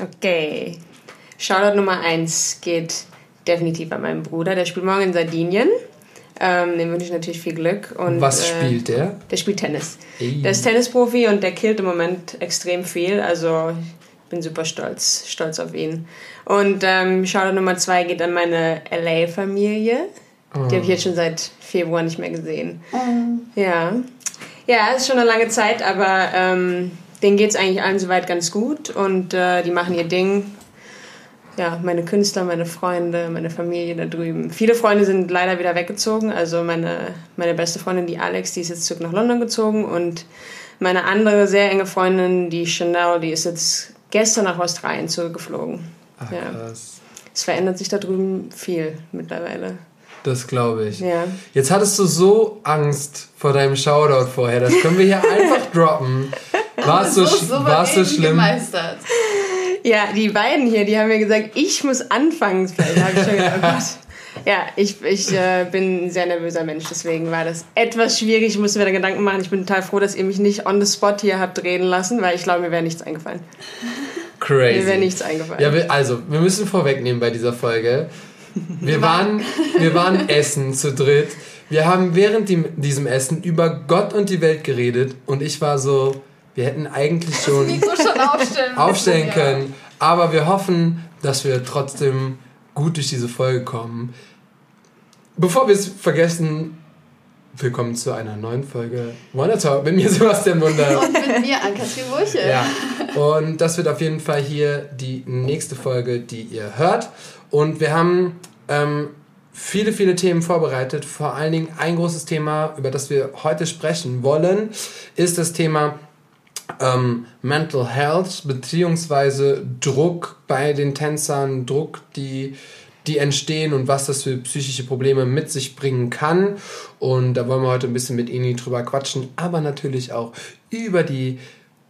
Okay. Shoutout Nummer 1 geht definitiv an meinen Bruder. Der spielt morgen in Sardinien. Ähm, dem wünsche ich natürlich viel Glück. Und, Was spielt äh, der? Der spielt Tennis. Ey. Der ist Tennisprofi und der killt im Moment extrem viel. Also ich bin super stolz, stolz auf ihn. Und ähm, Shoutout Nummer 2 geht an meine LA-Familie. Die habe ich jetzt schon seit Februar nicht mehr gesehen. Ja. Ja, ist schon eine lange Zeit, aber ähm, denen geht es eigentlich allen soweit ganz gut und äh, die machen ihr Ding. Ja, meine Künstler, meine Freunde, meine Familie da drüben. Viele Freunde sind leider wieder weggezogen. Also meine, meine beste Freundin, die Alex, die ist jetzt zurück nach London gezogen und meine andere sehr enge Freundin, die Chanel, die ist jetzt gestern nach Australien zurückgeflogen. Ach, ja. krass. Es verändert sich da drüben viel mittlerweile. Das glaube ich. Ja. Jetzt hattest du so Angst vor deinem Shoutout vorher. Das können wir hier einfach droppen. War es so, sch- war so schlimm? gemeistert. Ja, die beiden hier, die haben mir gesagt, ich muss anfangen. Vielleicht habe ich schon gedacht, oh Gott. Ja, ich, ich äh, bin ein sehr nervöser Mensch, deswegen war das etwas schwierig. Ich musste mir da Gedanken machen. Ich bin total froh, dass ihr mich nicht on the spot hier habt reden lassen, weil ich glaube, mir wäre nichts eingefallen. Crazy. Mir wäre nichts eingefallen. Ja, wir, also, wir müssen vorwegnehmen bei dieser Folge. Wir waren, wir waren essen zu dritt. Wir haben während die, diesem Essen über Gott und die Welt geredet und ich war so, wir hätten eigentlich schon schon aufstellen. aufstellen können, aber wir hoffen, dass wir trotzdem gut durch diese Folge kommen. Bevor wir es vergessen, willkommen zu einer neuen Folge Wonder Talk mit mir Sebastian. Wunder. Und mit mir, Ann-Kathrin Wurche. Ja, und das wird auf jeden Fall hier die nächste Folge, die ihr hört. Und wir haben ähm, viele, viele Themen vorbereitet. Vor allen Dingen ein großes Thema, über das wir heute sprechen wollen, ist das Thema ähm, Mental Health beziehungsweise Druck bei den Tänzern, Druck, die, die entstehen und was das für psychische Probleme mit sich bringen kann. Und da wollen wir heute ein bisschen mit Ini drüber quatschen, aber natürlich auch über die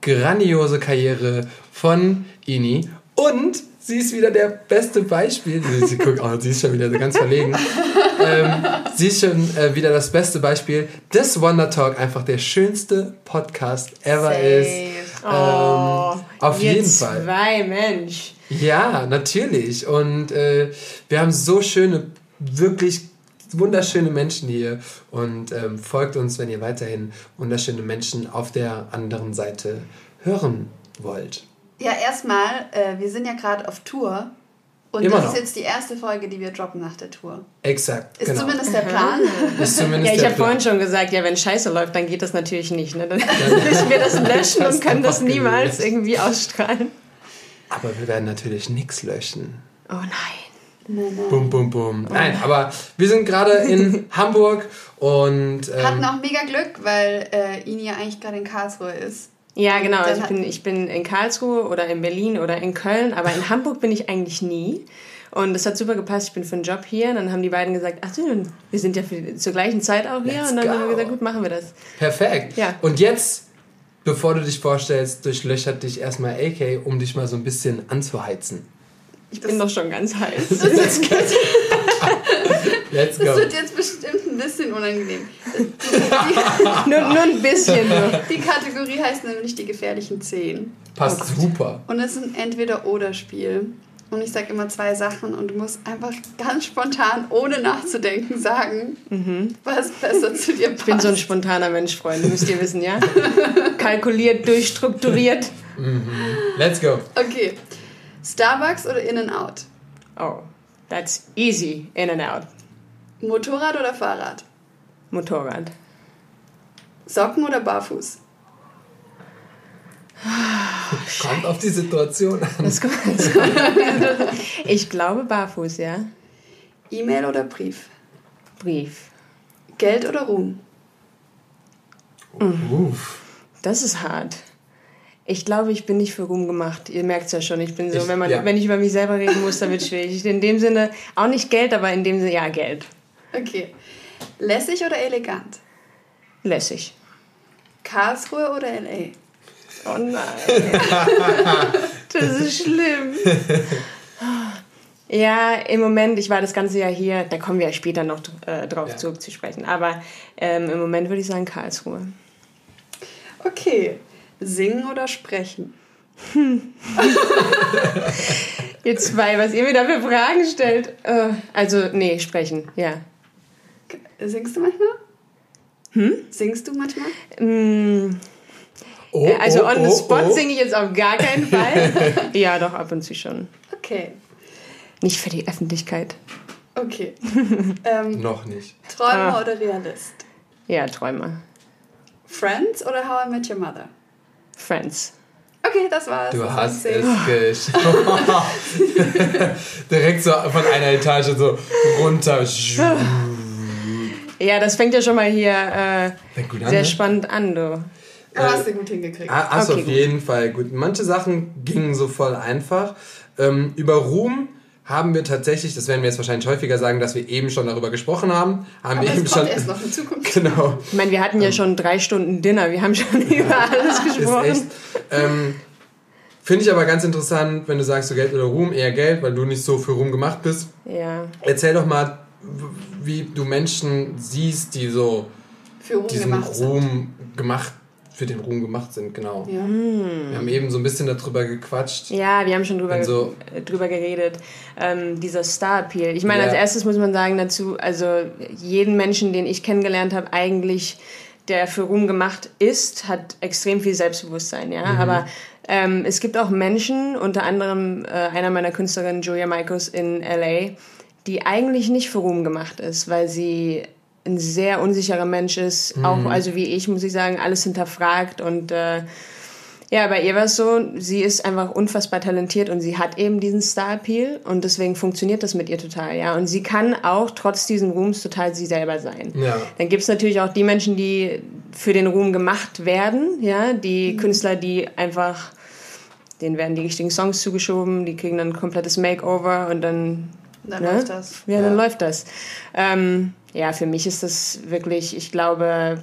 grandiose Karriere von Ini. Und sie ist wieder der beste Beispiel. Sie, sie, guckt, oh, sie ist schon wieder so ganz verlegen. ähm, sie ist schon äh, wieder das beste Beispiel, dass Wonder Talk einfach der schönste Podcast ever Safe. ist. oh, ähm, auf ihr jeden Fall. zwei, Mensch. Ja, natürlich. Und äh, wir haben so schöne, wirklich wunderschöne Menschen hier. Und ähm, folgt uns, wenn ihr weiterhin wunderschöne Menschen auf der anderen Seite hören wollt. Ja, erstmal, äh, wir sind ja gerade auf Tour. Und Immer das noch. ist jetzt die erste Folge, die wir droppen nach der Tour. Exakt. Ist genau. zumindest der Plan. Ist zumindest Ja, ich habe vorhin schon gesagt, ja, wenn Scheiße läuft, dann geht das natürlich nicht. Ne? Dann müssen wir das löschen Das und können das niemals gelöst. irgendwie ausstrahlen. Aber wir werden natürlich nichts löschen. Oh nein. Nein, nein. Bum, bum, bum. Nein, aber wir sind gerade in Hamburg und Hatten ähm, auch mega Glück, weil äh, Ini ja eigentlich gerade in Karlsruhe ist. Ja, genau. Also ich, bin, ich bin in Karlsruhe oder in Berlin oder in Köln, aber in Hamburg bin ich eigentlich nie. Und das hat super gepasst. Ich bin für einen Job hier. Und dann haben die beiden gesagt, ach du, wir sind ja für, zur gleichen Zeit auch hier. Let's und dann haben go. wir gesagt, gut, machen wir das. perfekt. Ja. Und jetzt, bevor du dich vorstellst, durchlöchert dich erstmal AK, um dich mal so ein bisschen anzuheizen. Ich bin doch schon ganz heiß. Das, ist, das, Let's go. das wird jetzt bestimmt ein bisschen unangenehm. nur, nur ein bisschen. Nur. Die Kategorie heißt nämlich die gefährlichen Zehn. Passt super. Und es ist ein Entweder-Oder-Spiel. Und ich sage immer zwei Sachen und du musst einfach ganz spontan, ohne nachzudenken, sagen, was besser zu dir passt. Ich bin so ein spontaner Mensch, Freunde, müsst ihr wissen, ja? Kalkuliert, durchstrukturiert. Let's go. okay. Starbucks oder In-N-Out? Oh, that's easy. In and out. Motorrad oder Fahrrad? Motorrad. Socken oder Barfuß? Kommt auf die Situation an. Das kommt, das kommt ich glaube barfuß, ja? E-Mail oder Brief? Brief. Geld oder Ruhm? Uff. Das ist hart. Ich glaube, ich bin nicht für Ruhm gemacht. Ihr merkt es ja schon. Ich bin so, Ich- wenn, man, ja. wenn ich über mich selber reden muss, dann wird es schwierig. In dem Sinne, auch nicht Geld, aber in dem Sinne, ja, Geld. Okay. Lässig oder elegant? Lässig. Karlsruhe oder L.A.? Oh nein. das ist schlimm. Ja, im Moment, ich war das ganze Jahr hier, da kommen wir ja später noch äh, drauf Ja. zurück zu sprechen. Aber ähm, im Moment würde ich sagen Karlsruhe. Okay. Singen oder sprechen? Ihr zwei, was ihr mir da für Fragen stellt. Äh, also, nee, sprechen, ja. Singst du manchmal? Hm? Singst du manchmal? Mm, Oh, also oh, on the oh, spot oh. singe ich jetzt auf gar keinen Fall. ja, doch, ab und zu schon. Okay. Nicht für die Öffentlichkeit. Okay. ähm, Noch nicht. Träumer Ah. oder Realist? Ja, Träume. Friends oder How I Met Your Mother? Friends. Okay, das war's. Du Das hast es geschafft. Direkt so von einer Etage so runter. Ja, das fängt ja schon mal hier äh, an, sehr ne? spannend an, du. Du hast den gut hingekriegt. Ah, Hast du Okay, auf gut. jeden Fall gut. Manche Sachen gingen so voll einfach. Ähm, über Ruhm haben wir tatsächlich, das werden wir jetzt wahrscheinlich häufiger sagen, dass wir eben schon darüber gesprochen haben. Haben Aber wir eben kommt schon. erst noch in Zukunft. Genau. Ich meine, wir hatten ja schon drei Stunden Dinner, wir haben schon über alles Ist gesprochen. echt. Ähm, Finde ich aber ganz interessant, wenn du sagst, so Geld oder Ruhm, eher Geld, weil du nicht so für Ruhm gemacht bist. Ja. Erzähl doch mal, wie du Menschen siehst, die so Für Ruhm diesen gemacht sind. Ruhm gemacht, für den Ruhm gemacht sind, genau. Ja. Wir haben eben so ein bisschen darüber gequatscht. Ja, wir haben schon drüber, so- ge- drüber geredet. Ähm, dieser Star-Appeal. Ich meine, Ja. als erstes muss man sagen dazu, also jeden Menschen, den ich kennengelernt habe, eigentlich, der für Ruhm gemacht ist, hat extrem viel Selbstbewusstsein, ja. Mhm. Aber ähm, es gibt auch Menschen, unter anderem äh, einer meiner Künstlerinnen, Julia Michaels in LA, die eigentlich nicht für Ruhm gemacht ist, weil sie ein sehr unsicherer Mensch ist, auch Mhm. also wie ich, muss ich sagen, alles hinterfragt und äh, ja, bei ihr war es so, sie ist einfach unfassbar talentiert und sie hat eben diesen Star-Appeal und deswegen funktioniert das mit ihr total, ja. Und sie kann auch trotz diesen Ruhms total sie selber sein. Ja. Dann gibt's natürlich auch die Menschen, die für den Ruhm gemacht werden, ja, die Künstler, die einfach, denen werden die richtigen Songs zugeschoben, die kriegen dann ein komplettes Makeover und dann Dann Ne? läuft das. ja, dann Ja. läuft das. Ähm, ja, für mich ist das wirklich, ich glaube,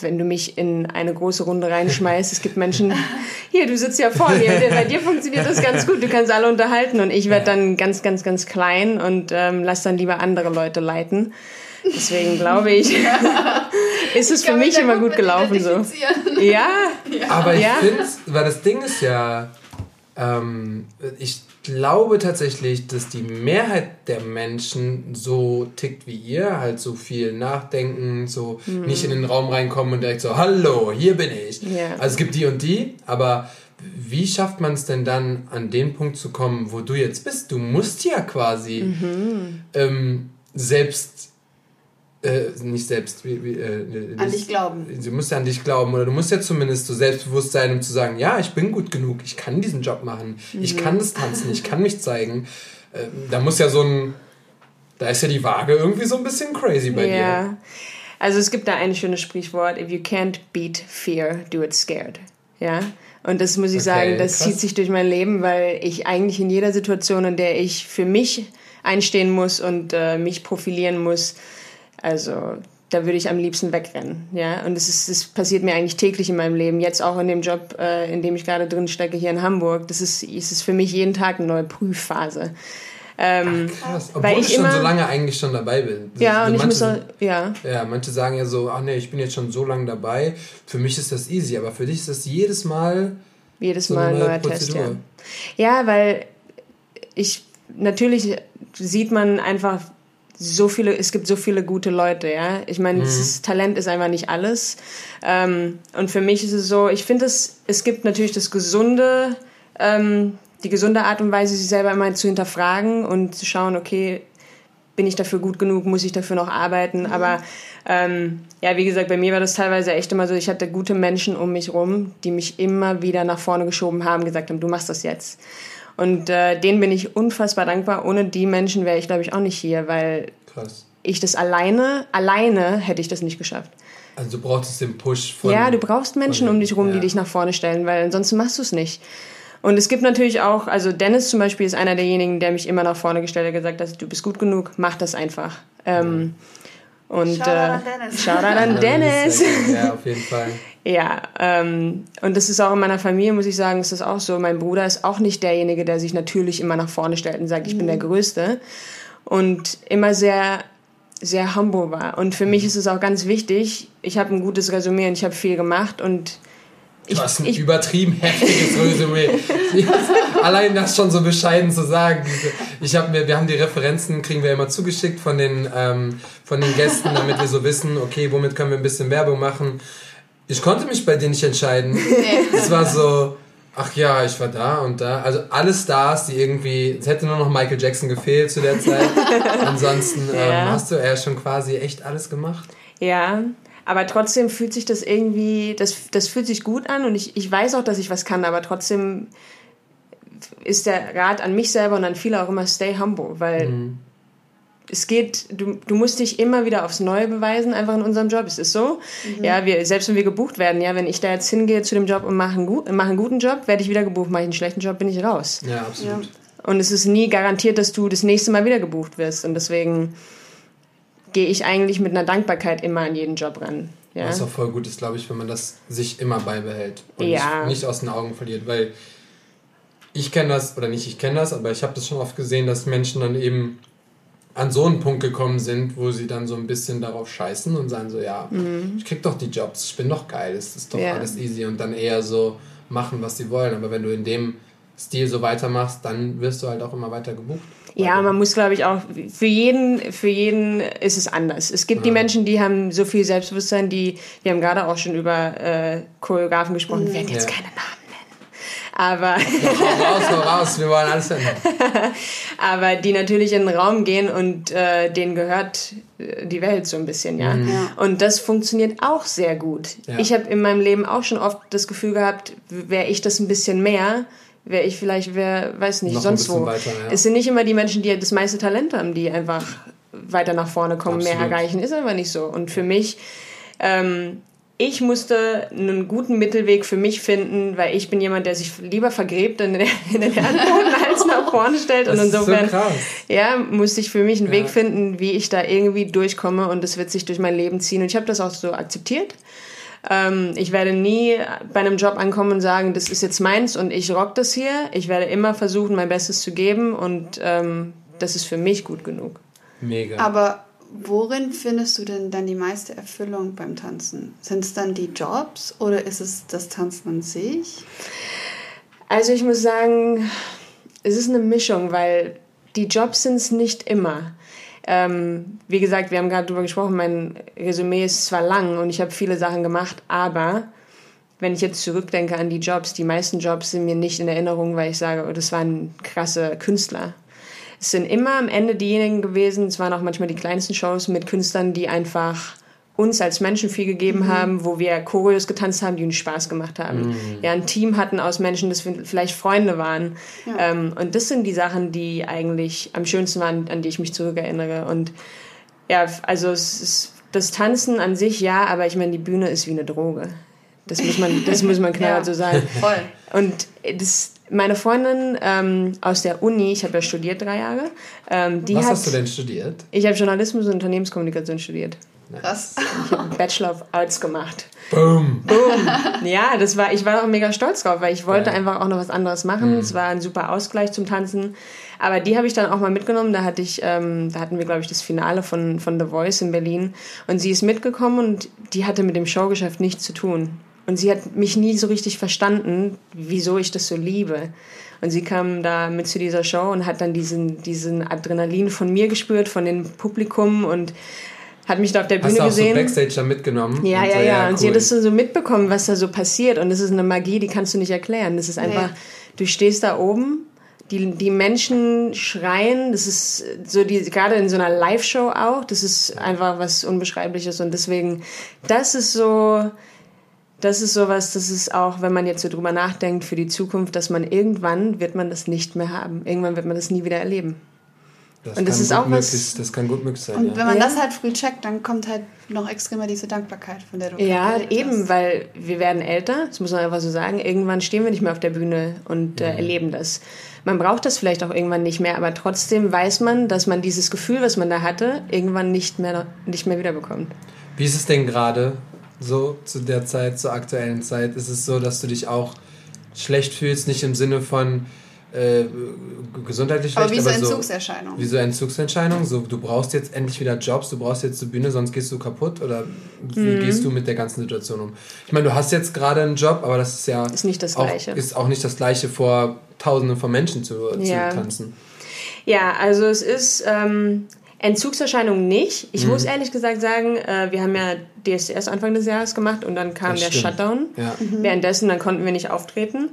wenn du mich in eine große Runde reinschmeißt, es gibt Menschen, hier, du sitzt ja vor mir, bei dir funktioniert das ganz gut, du kannst alle unterhalten und ich werde dann ganz, ganz, ganz klein und ähm, lass dann lieber andere Leute leiten. Deswegen glaube ich, ist es Ich für mich immer gut gut gelaufen so. identifizieren. Ja, Aber ich Ja. finde, weil das Ding ist ja, ähm, ich glaube tatsächlich, dass die Mehrheit der Menschen so tickt wie ihr, halt so viel nachdenken, so nicht in den Raum reinkommen und direkt so, hallo, hier bin ich. Ja. Also es gibt die und die, aber wie schafft man es denn dann, an den Punkt zu kommen, wo du jetzt bist? Du musst ja quasi ähm, selbst äh, nicht selbst, wie, wie, äh, An nicht- dich glauben. Du musst ja an dich glauben oder du musst ja zumindest so selbstbewusst sein, um zu sagen, ja, ich bin gut genug, ich kann diesen Job machen, ich kann das tanzen, ich kann mich zeigen. Ähm, da muss ja so ein, da ist ja die Waage irgendwie so ein bisschen crazy bei dir. Ja. Also es gibt da ein schönes Sprichwort, if you can't beat fear, do it scared. Ja. Und das muss ich Okay, sagen, das krass. zieht sich durch mein Leben, weil ich eigentlich in jeder Situation, in der ich für mich einstehen muss und äh, mich profilieren muss, also da würde ich am liebsten wegrennen, ja. Und es ist, das passiert mir eigentlich täglich in meinem Leben. Jetzt auch in dem Job, äh, in dem ich gerade drin stecke hier in Hamburg. Das ist, es ist für mich jeden Tag eine neue Prüfphase. Ähm, Krass, obwohl Weil ich, ich schon so immer- lange eigentlich schon dabei bin. Das- ja, und ich manche, muss auch, ja. ja, manche sagen ja so, ach nee, ich bin jetzt schon so lange dabei, für mich ist das easy, aber für dich ist das jedes Mal Jedes so Mal ein neue neuer Test, ja. Prozedur. Ja, weil ich natürlich sieht man einfach so viele, es gibt so viele gute Leute, ja. Ich meine, das Talent ist einfach nicht alles. Ähm, und für mich ist es so, ich finde es, es gibt natürlich das gesunde, ähm, die gesunde Art und Weise, sich selber immer zu hinterfragen und zu schauen, okay, bin ich dafür gut genug, muss ich dafür noch arbeiten. Aber ähm, ja, wie gesagt, bei mir war das teilweise echt immer so, ich hatte gute Menschen um mich rum, die mich immer wieder nach vorne geschoben haben, gesagt haben, du machst das jetzt. Und äh, denen bin ich unfassbar dankbar. Ohne die Menschen wäre ich, glaube ich, auch nicht hier, weil krass. ich das alleine, alleine hätte ich das nicht geschafft. Also du brauchst den Push von... ja, du brauchst Menschen um dich rum, ja. die dich nach vorne stellen, weil ansonsten machst du es nicht. Und es gibt natürlich auch, also Dennis zum Beispiel ist einer derjenigen, der mich immer nach vorne gestellt hat, gesagt hat, du bist gut genug, mach das einfach. Ähm, und Shoutout äh, an Dennis. Shoutout an Ja, Dennis. Ja, auf jeden Fall. Ja, ähm, und das ist auch in meiner Familie, muss ich sagen, ist das auch so. Mein Bruder ist auch nicht derjenige, der sich natürlich immer nach vorne stellt und sagt, ich bin der Größte. Und immer sehr, sehr humble war. Und für mich ist es auch ganz wichtig, ich habe ein gutes Resümee und ich habe viel gemacht und Du hast ein ich, übertrieben heftiges Resümee. Allein das schon so bescheiden zu sagen. Ich hab mir, wir haben die Referenzen, kriegen wir immer zugeschickt von den, ähm, von den Gästen, damit wir so wissen, okay, womit können wir ein bisschen Werbung machen. Ich konnte mich bei denen nicht entscheiden. Es war so, ach ja, ich war da und da. Also alle Stars, die irgendwie, es hätte nur noch Michael Jackson gefehlt zu der Zeit. Ansonsten ähm, ja. hast du ja schon quasi echt alles gemacht. Ja, aber trotzdem fühlt sich das irgendwie, das, das fühlt sich gut an und ich, ich weiß auch, dass ich was kann, aber trotzdem ist der Rat an mich selber und an viele auch immer stay humble, weil mhm. es geht, du, du musst dich immer wieder aufs Neue beweisen, einfach in unserem Job. Es ist so, mhm. ja, wir, selbst wenn wir gebucht werden, ja, wenn ich da jetzt hingehe zu dem Job und mache einen, mach einen guten Job, werde ich wieder gebucht, mache ich einen schlechten Job, bin ich raus. Ja, absolut. Ja. Und es ist nie garantiert, dass du das nächste Mal wieder gebucht wirst und deswegen gehe ich eigentlich mit einer Dankbarkeit immer an jeden Job ran. Ja? Was auch voll gut ist, glaube ich, wenn man das sich immer beibehält und ja. nicht, aus den Augen verliert, weil ich kenne das, oder nicht ich kenne das, aber ich habe das schon oft gesehen, dass Menschen dann eben an so einen Punkt gekommen sind, wo sie dann so ein bisschen darauf scheißen und sagen so, ja, mhm. ich krieg doch die Jobs, ich bin doch geil, es ist doch ja. alles easy und dann eher so machen, was sie wollen. Aber wenn du in dem Stil so weitermachst, dann wirst du halt auch immer weiter gebucht. Ja, man muss, glaube ich, auch, für jeden, für jeden ist es anders. Es gibt ja. die Menschen, die haben so viel Selbstbewusstsein, die, wir haben gerade auch schon über äh, Choreografen gesprochen, wir werden jetzt ja. keine Namen nennen. Aber. Raus, raus, wir wollen alles nennen. Aber die natürlich in den Raum gehen und äh, denen gehört äh, die Welt so ein bisschen, ja. Mhm. ja. Und das funktioniert auch sehr gut. Ja. Ich habe in meinem Leben auch schon oft das Gefühl gehabt, wäre ich das ein bisschen mehr, wäre ich vielleicht, wer weiß nicht, Noch sonst wo. Weiter, ja. Es sind nicht immer die Menschen, die das meiste Talent haben, die einfach weiter nach vorne kommen, Absolut. mehr erreichen. Ist einfach nicht so. Und für mich, ähm, ich musste einen guten Mittelweg für mich finden, weil ich bin jemand, der sich lieber vergräbt in den, in den Erdboden als nach vorne stellt. Und insofern, so ja, musste ich für mich einen ja. Weg finden, wie ich da irgendwie durchkomme und das wird sich durch mein Leben ziehen. Und ich habe das auch so akzeptiert. Ähm, ich werde nie bei einem Job ankommen und sagen, das ist jetzt meins und ich rock das hier. Ich werde immer versuchen, mein Bestes zu geben und ähm, das ist für mich gut genug. Mega. Aber worin findest du denn dann die meiste Erfüllung beim Tanzen? Sind es dann die Jobs oder ist es das Tanzen an sich? Also ich muss sagen, es ist eine Mischung, weil die Jobs sind es nicht immer. Ähm, wie gesagt, wir haben gerade darüber gesprochen, mein Resümee ist zwar lang und ich habe viele Sachen gemacht, aber wenn ich jetzt zurückdenke an die Jobs, die meisten Jobs sind mir nicht in Erinnerung, weil ich sage, oh, das waren krasse Künstler. Es sind immer am Ende diejenigen gewesen, es waren auch manchmal die kleinsten Shows mit Künstlern, die einfach uns als Menschen viel gegeben mhm. haben, wo wir Choreos getanzt haben, die uns Spaß gemacht haben. Mhm. Ja, ein Team hatten aus Menschen, das vielleicht Freunde waren. Ja. Ähm, und das sind die Sachen, die eigentlich am schönsten waren, an die ich mich zurückerinnere. Und ja, also ist, das Tanzen an sich, ja, aber ich meine, die Bühne ist wie eine Droge. Das muss man, das muss man knallhart ja, so sagen. Voll. Und das, meine Freundin ähm, aus der Uni, ich habe ja studiert drei Jahre. Ähm, Was hat, hast du denn studiert? Ich habe Journalismus und Unternehmenskommunikation studiert. Krass. Ich habe einen Bachelor of Arts gemacht. Boom. Boom. Ja, das war, ich war auch mega stolz drauf, weil ich wollte ja. einfach auch noch was anderes machen. Mhm. Es war ein super Ausgleich zum Tanzen. Aber die habe ich dann auch mal mitgenommen. Da hatte ich, ähm, da hatten wir, glaube ich, das Finale von, von The Voice in Berlin. Und sie ist mitgekommen und die hatte mit dem Showgeschäft nichts zu tun. Und sie hat mich nie so richtig verstanden, wieso ich das so liebe. Und sie kam da mit zu dieser Show und hat dann diesen, diesen Adrenalin von mir gespürt, von dem Publikum und hat mich da auf der Bühne Hast du auch gesehen. So Backstage da mitgenommen. Ja, ja, ja. ja. Und cool. sie hat das so mitbekommen, was da so passiert. Und das ist eine Magie, die kannst du nicht erklären. Das ist einfach, nee. du stehst da oben, die, die Menschen schreien. Das ist so die, gerade in so einer Live-Show auch. Das ist einfach was Unbeschreibliches. Und deswegen, das ist so, das ist sowas, das ist auch, wenn man jetzt so drüber nachdenkt für die Zukunft, dass man irgendwann wird man das nicht mehr haben. Irgendwann wird man das nie wieder erleben. Das und das ist auch möglich, was. Das kann gut möglich sein. Und wenn man ja. das halt früh checkt, dann kommt halt noch extremer diese Dankbarkeit, von der du Ja, eben, hast. weil wir werden älter, das muss man einfach so sagen. Irgendwann stehen wir nicht mehr auf der Bühne und äh, erleben das. Man braucht das vielleicht auch irgendwann nicht mehr, aber trotzdem weiß man, dass man dieses Gefühl, was man da hatte, irgendwann nicht mehr, nicht mehr wiederbekommt. Wie ist es denn gerade so zu der Zeit, zur aktuellen Zeit? Ist es so, dass du dich auch schlecht fühlst, nicht im Sinne von äh, gesundheitlich schlecht. Aber wie so Entzugserscheinungen. So, wie so Entzugserscheinungen. So, du brauchst jetzt endlich wieder Jobs, du brauchst jetzt eine Bühne, sonst gehst du kaputt. Oder wie mhm. gehst du mit der ganzen Situation um? Ich meine, du hast jetzt gerade einen Job, aber das ist ja. Ist nicht das auch, Gleiche. Ist auch nicht das Gleiche, vor Tausenden von Menschen zu, ja. zu tanzen. Ja, also es ist. Ähm Entzugserscheinungen nicht. Ich mhm. muss ehrlich gesagt sagen, äh, wir haben ja DSDS Anfang des Jahres gemacht und dann kam das der stimmt. Shutdown. Ja. Mhm. Währenddessen, dann konnten wir nicht auftreten.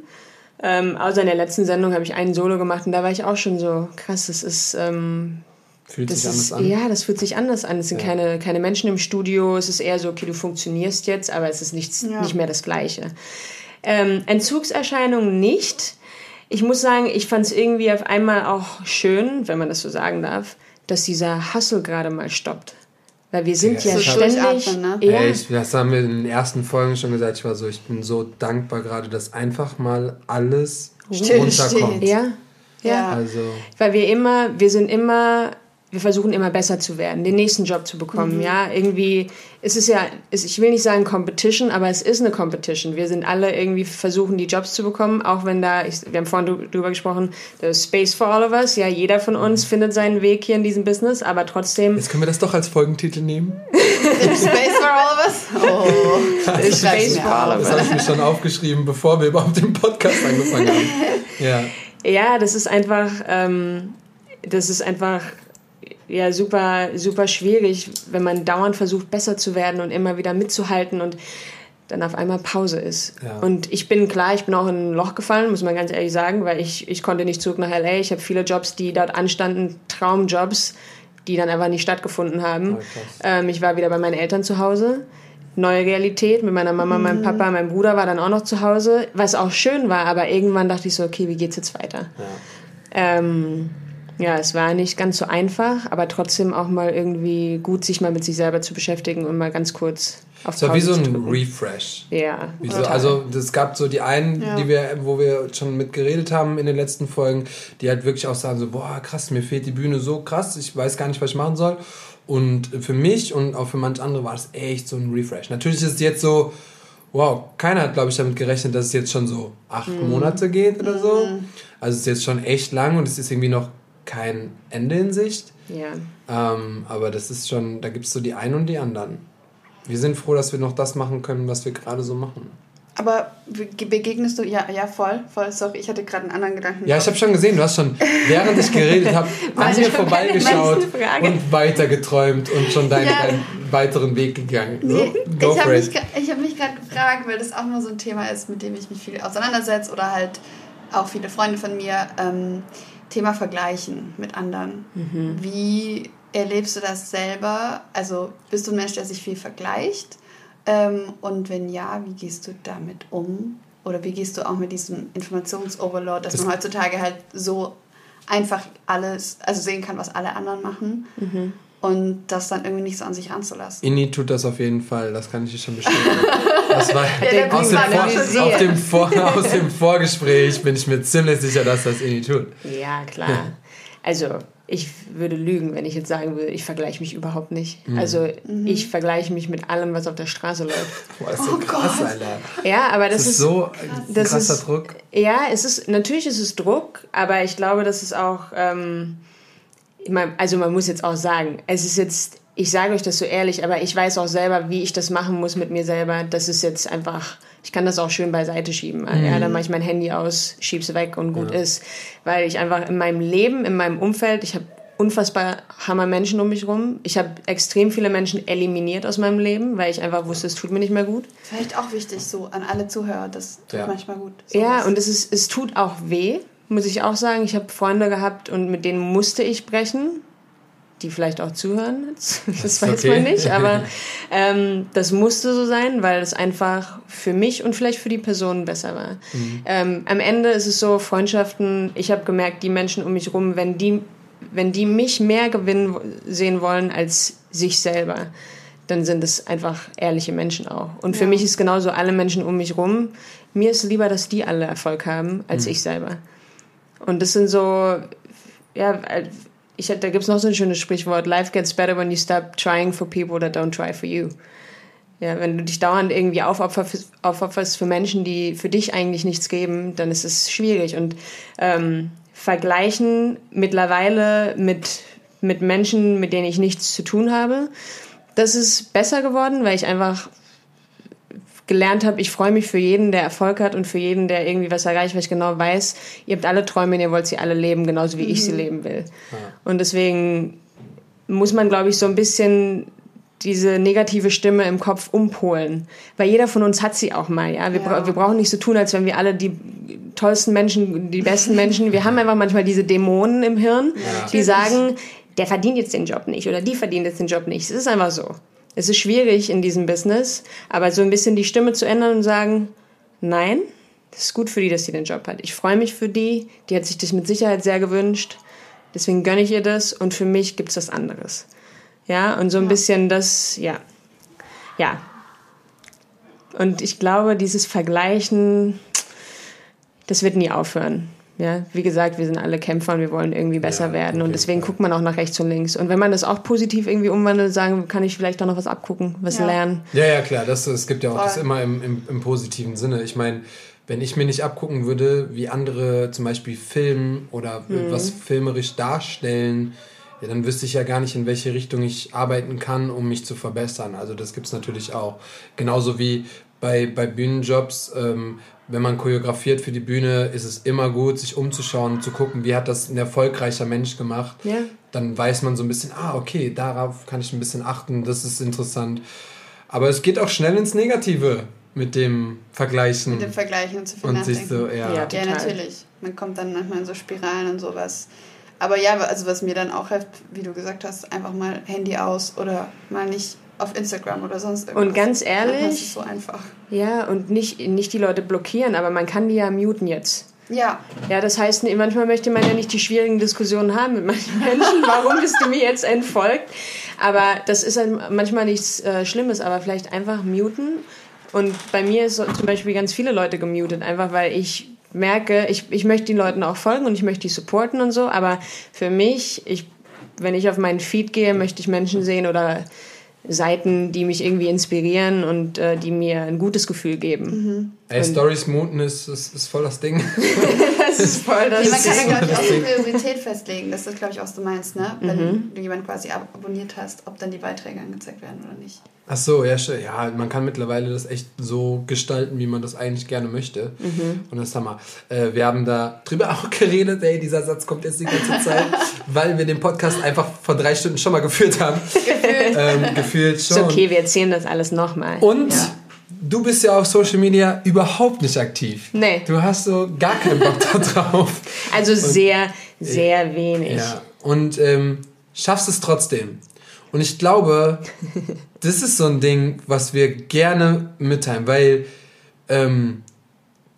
Ähm, außer in der letzten Sendung habe ich einen Solo gemacht und da war ich auch schon so, krass, das ist... Ähm, fühlt das sich ist, anders an? Ja, das fühlt sich anders an. Es sind ja. keine, keine Menschen im Studio. Es ist eher so, okay, du funktionierst jetzt, aber es ist nichts, ja. nicht mehr das Gleiche. Ähm, Entzugserscheinungen nicht. Ich muss sagen, ich fand es irgendwie auf einmal auch schön, wenn man das so sagen darf, dass dieser Hustle gerade mal stoppt. Weil wir sind ja, ja ständig. Ne? Ja. Ich, das haben wir in den ersten Folgen schon gesagt. Ich war so, ich bin so dankbar gerade, dass einfach mal alles Still runterkommt. Ja. ja. Also. Weil wir immer, wir sind immer wir versuchen immer besser zu werden, den nächsten Job zu bekommen. Mhm. Ja, irgendwie ist es ja, ist, ich will nicht sagen Competition, aber es ist eine Competition. Wir sind alle irgendwie versuchen, die Jobs zu bekommen, auch wenn da, ich, wir haben vorhin drüber gesprochen, there's space for all of us. Ja, jeder von uns mhm. findet seinen Weg hier in diesem Business, aber trotzdem. Jetzt können wir das doch als Folgentitel nehmen. there's space for all of us? Oh, there's space for all of us. Das habe ich mir schon aufgeschrieben, bevor wir überhaupt den Podcast angefangen haben. Ja. Ja, das ist einfach, ähm, das ist einfach ja super, super schwierig, wenn man dauernd versucht, besser zu werden und immer wieder mitzuhalten und dann auf einmal Pause ist. Ja. Und ich bin klar, ich bin auch in ein Loch gefallen, muss man ganz ehrlich sagen, weil ich, ich konnte nicht zurück nach LA. Ich habe viele Jobs, die dort anstanden, Traumjobs, die dann einfach nicht stattgefunden haben. Oh, ähm, ich war wieder bei meinen Eltern zu Hause. Neue Realität mit meiner Mama, mhm. meinem Papa, meinem Bruder war dann auch noch zu Hause, was auch schön war, aber irgendwann dachte ich so, okay, wie geht's jetzt weiter? Ja. Ähm, ja, es war nicht ganz so einfach, aber trotzdem auch mal irgendwie gut, sich mal mit sich selber zu beschäftigen und mal ganz kurz auf Pause So wie so ein Refresh. Ja. So, also es gab so die einen, ja. die wir, wo wir schon mit geredet haben in den letzten Folgen, die halt wirklich auch sagen so, boah, krass, mir fehlt die Bühne so krass, ich weiß gar nicht, was ich machen soll. Und für mich und auch für manche andere war es echt so ein Refresh. Natürlich ist es jetzt so, wow, keiner hat, glaube ich, damit gerechnet, dass es jetzt schon so acht mhm. Monate geht oder so. Mhm. Also es ist jetzt schon echt lang und es ist irgendwie noch kein Ende in Sicht. Ja. Ähm, aber das ist schon, da gibt es so die einen und die anderen. Wir sind froh, dass wir noch das machen können, was wir gerade so machen. Aber begegnest du, ja, ja, voll, voll, sorry, ich hatte gerade einen anderen Gedanken. Ja, ich habe schon gesehen, du hast schon, während ich geredet habe, an mir vorbeigeschaut und weitergeträumt und schon deinen, ja. weiteren Weg gegangen. So, nee, ich habe mich, hab mich gerade gefragt, weil das auch mal so ein Thema ist, mit dem ich mich viel auseinandersetze oder halt auch viele Freunde von mir. Ähm, Thema Vergleichen mit anderen. Mhm. Wie erlebst du das selber? Also bist du ein Mensch, der sich viel vergleicht? Ähm, und wenn ja, wie gehst du damit um? Oder wie gehst du auch mit diesem Informationsoverload, dass das man heutzutage halt so einfach alles, also sehen kann, was alle anderen machen? Mhm und das dann irgendwie nicht so an sich ranzulassen. Inni tut das auf jeden Fall, das kann ich dir schon bestätigen. Das war ja, aus, dem Vor, dem Vor, aus dem Vorgespräch bin ich mir ziemlich sicher, dass das Inni tut. Ja, klar. Also, ich würde lügen, wenn ich jetzt sagen würde, ich vergleiche mich überhaupt nicht. Mhm. Also, mhm. ich vergleiche mich mit allem, was auf der Straße läuft. Boah, ist so oh krass, Gott. Alter. Ja, aber das, das ist, ist so das krasser ist, Druck. Ja, es ist, natürlich ist es Druck, aber ich glaube, das ist auch... Ähm, also man muss jetzt auch sagen, es ist jetzt, ich sage euch das so ehrlich, aber ich weiß auch selber, wie ich das machen muss mit mir selber. Das ist jetzt einfach, ich kann das auch schön beiseite schieben. Mhm. Ja, dann mache ich mein Handy aus, schieb's weg und gut ja. ist. Weil ich einfach in meinem Leben, in meinem Umfeld, ich habe unfassbar hammer Menschen um mich rum. Ich habe extrem viele Menschen eliminiert aus meinem Leben, weil ich einfach wusste, es tut mir nicht mehr gut. Vielleicht auch wichtig so an alle Zuhörer, das tut ja. manchmal gut. So ja, und es, ist, es tut auch weh, muss ich auch sagen. Ich habe Freunde gehabt und mit denen musste ich brechen, die vielleicht auch zuhören. Das weiß okay. man nicht, aber ähm, das musste so sein, weil es einfach für mich und vielleicht für die Person besser war. Mhm. Ähm, am Ende ist es so, Freundschaften, ich habe gemerkt, die Menschen um mich rum, wenn die, wenn die mich mehr gewinnen sehen wollen als sich selber, dann sind es einfach ehrliche Menschen auch. Und ja. für mich ist genauso alle Menschen um mich rum. Mir ist lieber, dass die alle Erfolg haben, als mhm. ich selber. Und das sind so, ja, ich, da gibt es noch so ein schönes Sprichwort, Life gets better when you stop trying for people that don't try for you. Ja, wenn du dich dauernd irgendwie aufopferst, aufopferst für Menschen, die für dich eigentlich nichts geben, dann ist es schwierig. Und ähm, vergleichen mittlerweile mit, mit Menschen, mit denen ich nichts zu tun habe, das ist besser geworden, weil ich einfach gelernt habe, ich freue mich für jeden, der Erfolg hat und für jeden, der irgendwie was erreicht, weil ich genau weiß, ihr habt alle Träume und ihr wollt sie alle leben, genauso wie mhm. ich sie mhm. leben will. Ja. Und deswegen muss man, glaube ich, so ein bisschen diese negative Stimme im Kopf umpolen. Weil jeder von uns hat sie auch mal, ja. Wir, ja. Bra wir brauchen nicht so tun, als wenn wir alle die tollsten Menschen, die besten Menschen, wir haben einfach manchmal diese Dämonen im Hirn, ja. die sagen, der verdient jetzt den Job nicht oder die verdient jetzt den Job nicht. Es ist einfach so. Es ist schwierig in diesem Business, aber so ein bisschen die Stimme zu ändern und sagen, nein, das ist gut für die, dass sie den Job hat. Ich freue mich für die, die hat sich das mit Sicherheit sehr gewünscht. Deswegen gönne ich ihr das und für mich gibt es was anderes. Ja, und so ein ja. bisschen das, ja. Ja. Und ich glaube, dieses Vergleichen, das wird nie aufhören. Ja, wie gesagt, wir sind alle Kämpfer und wir wollen irgendwie besser ja, werden. Und deswegen Fall. guckt man auch nach rechts und links. Und wenn man das auch positiv irgendwie umwandelt, sagen, kann ich vielleicht auch noch was abgucken, was ja. lernen. Ja, ja, klar. Das, es gibt ja auch Voll. das immer im, im, im positiven Sinne. Ich meine, wenn ich mir nicht abgucken würde, wie andere zum Beispiel filmen oder mhm. was filmerisch darstellen, ja, dann wüsste ich ja gar nicht, in welche Richtung ich arbeiten kann, um mich zu verbessern. Also das gibt es natürlich auch. Genauso wie bei, bei Bühnenjobs, ähm, wenn man choreografiert für die Bühne, ist es immer gut, sich umzuschauen, zu gucken, wie hat das ein erfolgreicher Mensch gemacht. Ja. Dann weiß man so ein bisschen, ah, okay, darauf kann ich ein bisschen achten, das ist interessant. Aber es geht auch schnell ins Negative mit dem Vergleichen. Mit dem Vergleichen und zu viel und sich so, ja. Ja, ja, natürlich. Man kommt dann manchmal in so Spiralen und sowas. Aber ja, also was mir dann auch hilft, wie du gesagt hast, einfach mal Handy aus oder mal nicht auf Instagram oder sonst irgendwas. Und ganz ehrlich. Das ist so einfach. Ja, und nicht, nicht die Leute blockieren, aber man kann die ja muten jetzt. Ja. Ja, das heißt, manchmal möchte man ja nicht die schwierigen Diskussionen haben mit manchen Menschen. Warum bist du mir jetzt entfolgt? Aber das ist manchmal nichts äh, Schlimmes, aber vielleicht einfach muten. Und bei mir ist zum Beispiel ganz viele Leute gemutet, einfach weil ich merke, ich, ich möchte den Leuten auch folgen und ich möchte die supporten und so, aber für mich, ich, wenn ich auf meinen Feed gehe, möchte ich Menschen sehen oder Seiten, die mich irgendwie inspirieren und äh, die mir ein gutes Gefühl geben. Mhm. Ey, Stories Mooten ist, ist, ist voll das Ding. das ist voll das Ding. man kann ja, glaube ich, auch eine Priorität festlegen. Das ist, glaube ich, auch, du meinst, ne? Wenn mhm. du jemanden quasi abonniert hast, ob dann die Beiträge angezeigt werden oder nicht. Ach so, ja, ja, man kann mittlerweile das echt so gestalten, wie man das eigentlich gerne möchte. Mhm. Und das haben wir. Äh, wir haben da drüber auch geredet, ey, dieser Satz kommt jetzt die ganze Zeit, weil wir den Podcast einfach vor drei Stunden schon mal geführt haben. Gefühlt. ähm, gefühlt schon. Ist okay, wir erzählen das alles nochmal. Und ja. Du bist ja auf Social Media überhaupt nicht aktiv. Nee. Du hast so gar keinen Bock da drauf. Also Und, sehr, sehr wenig. Ja. Und ähm, schaffst es trotzdem. Und ich glaube, das ist so ein Ding, was wir gerne mitteilen, weil ähm,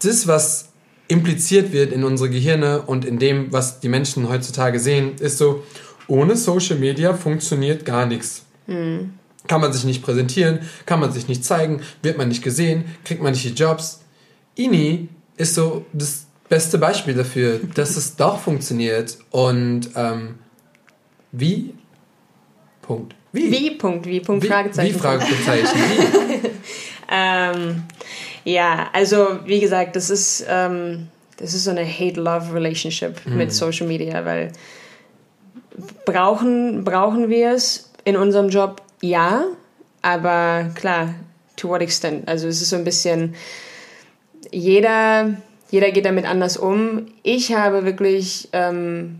das, was impliziert wird in unsere Gehirne und in dem, was die Menschen heutzutage sehen, ist so, ohne Social Media funktioniert gar nichts. Mhm. Kann man sich nicht präsentieren, kann man sich nicht zeigen, wird man nicht gesehen, kriegt man nicht die Jobs. INI ist so das beste Beispiel dafür, dass es doch funktioniert. Und ähm, wie Punkt. Wie? Wie? Punkt. Wie? Punkt. Wie? Fragezeichen. Wie? Fragezeichen. Wie? ähm, ja, also wie gesagt, das ist, ähm, das ist so eine Hate-Love-Relationship mhm. mit Social Media, weil brauchen, brauchen wir es in unserem Job? Ja, aber klar, to what extent? Also es ist so ein bisschen, jeder, jeder geht damit anders um. Ich habe wirklich, ähm,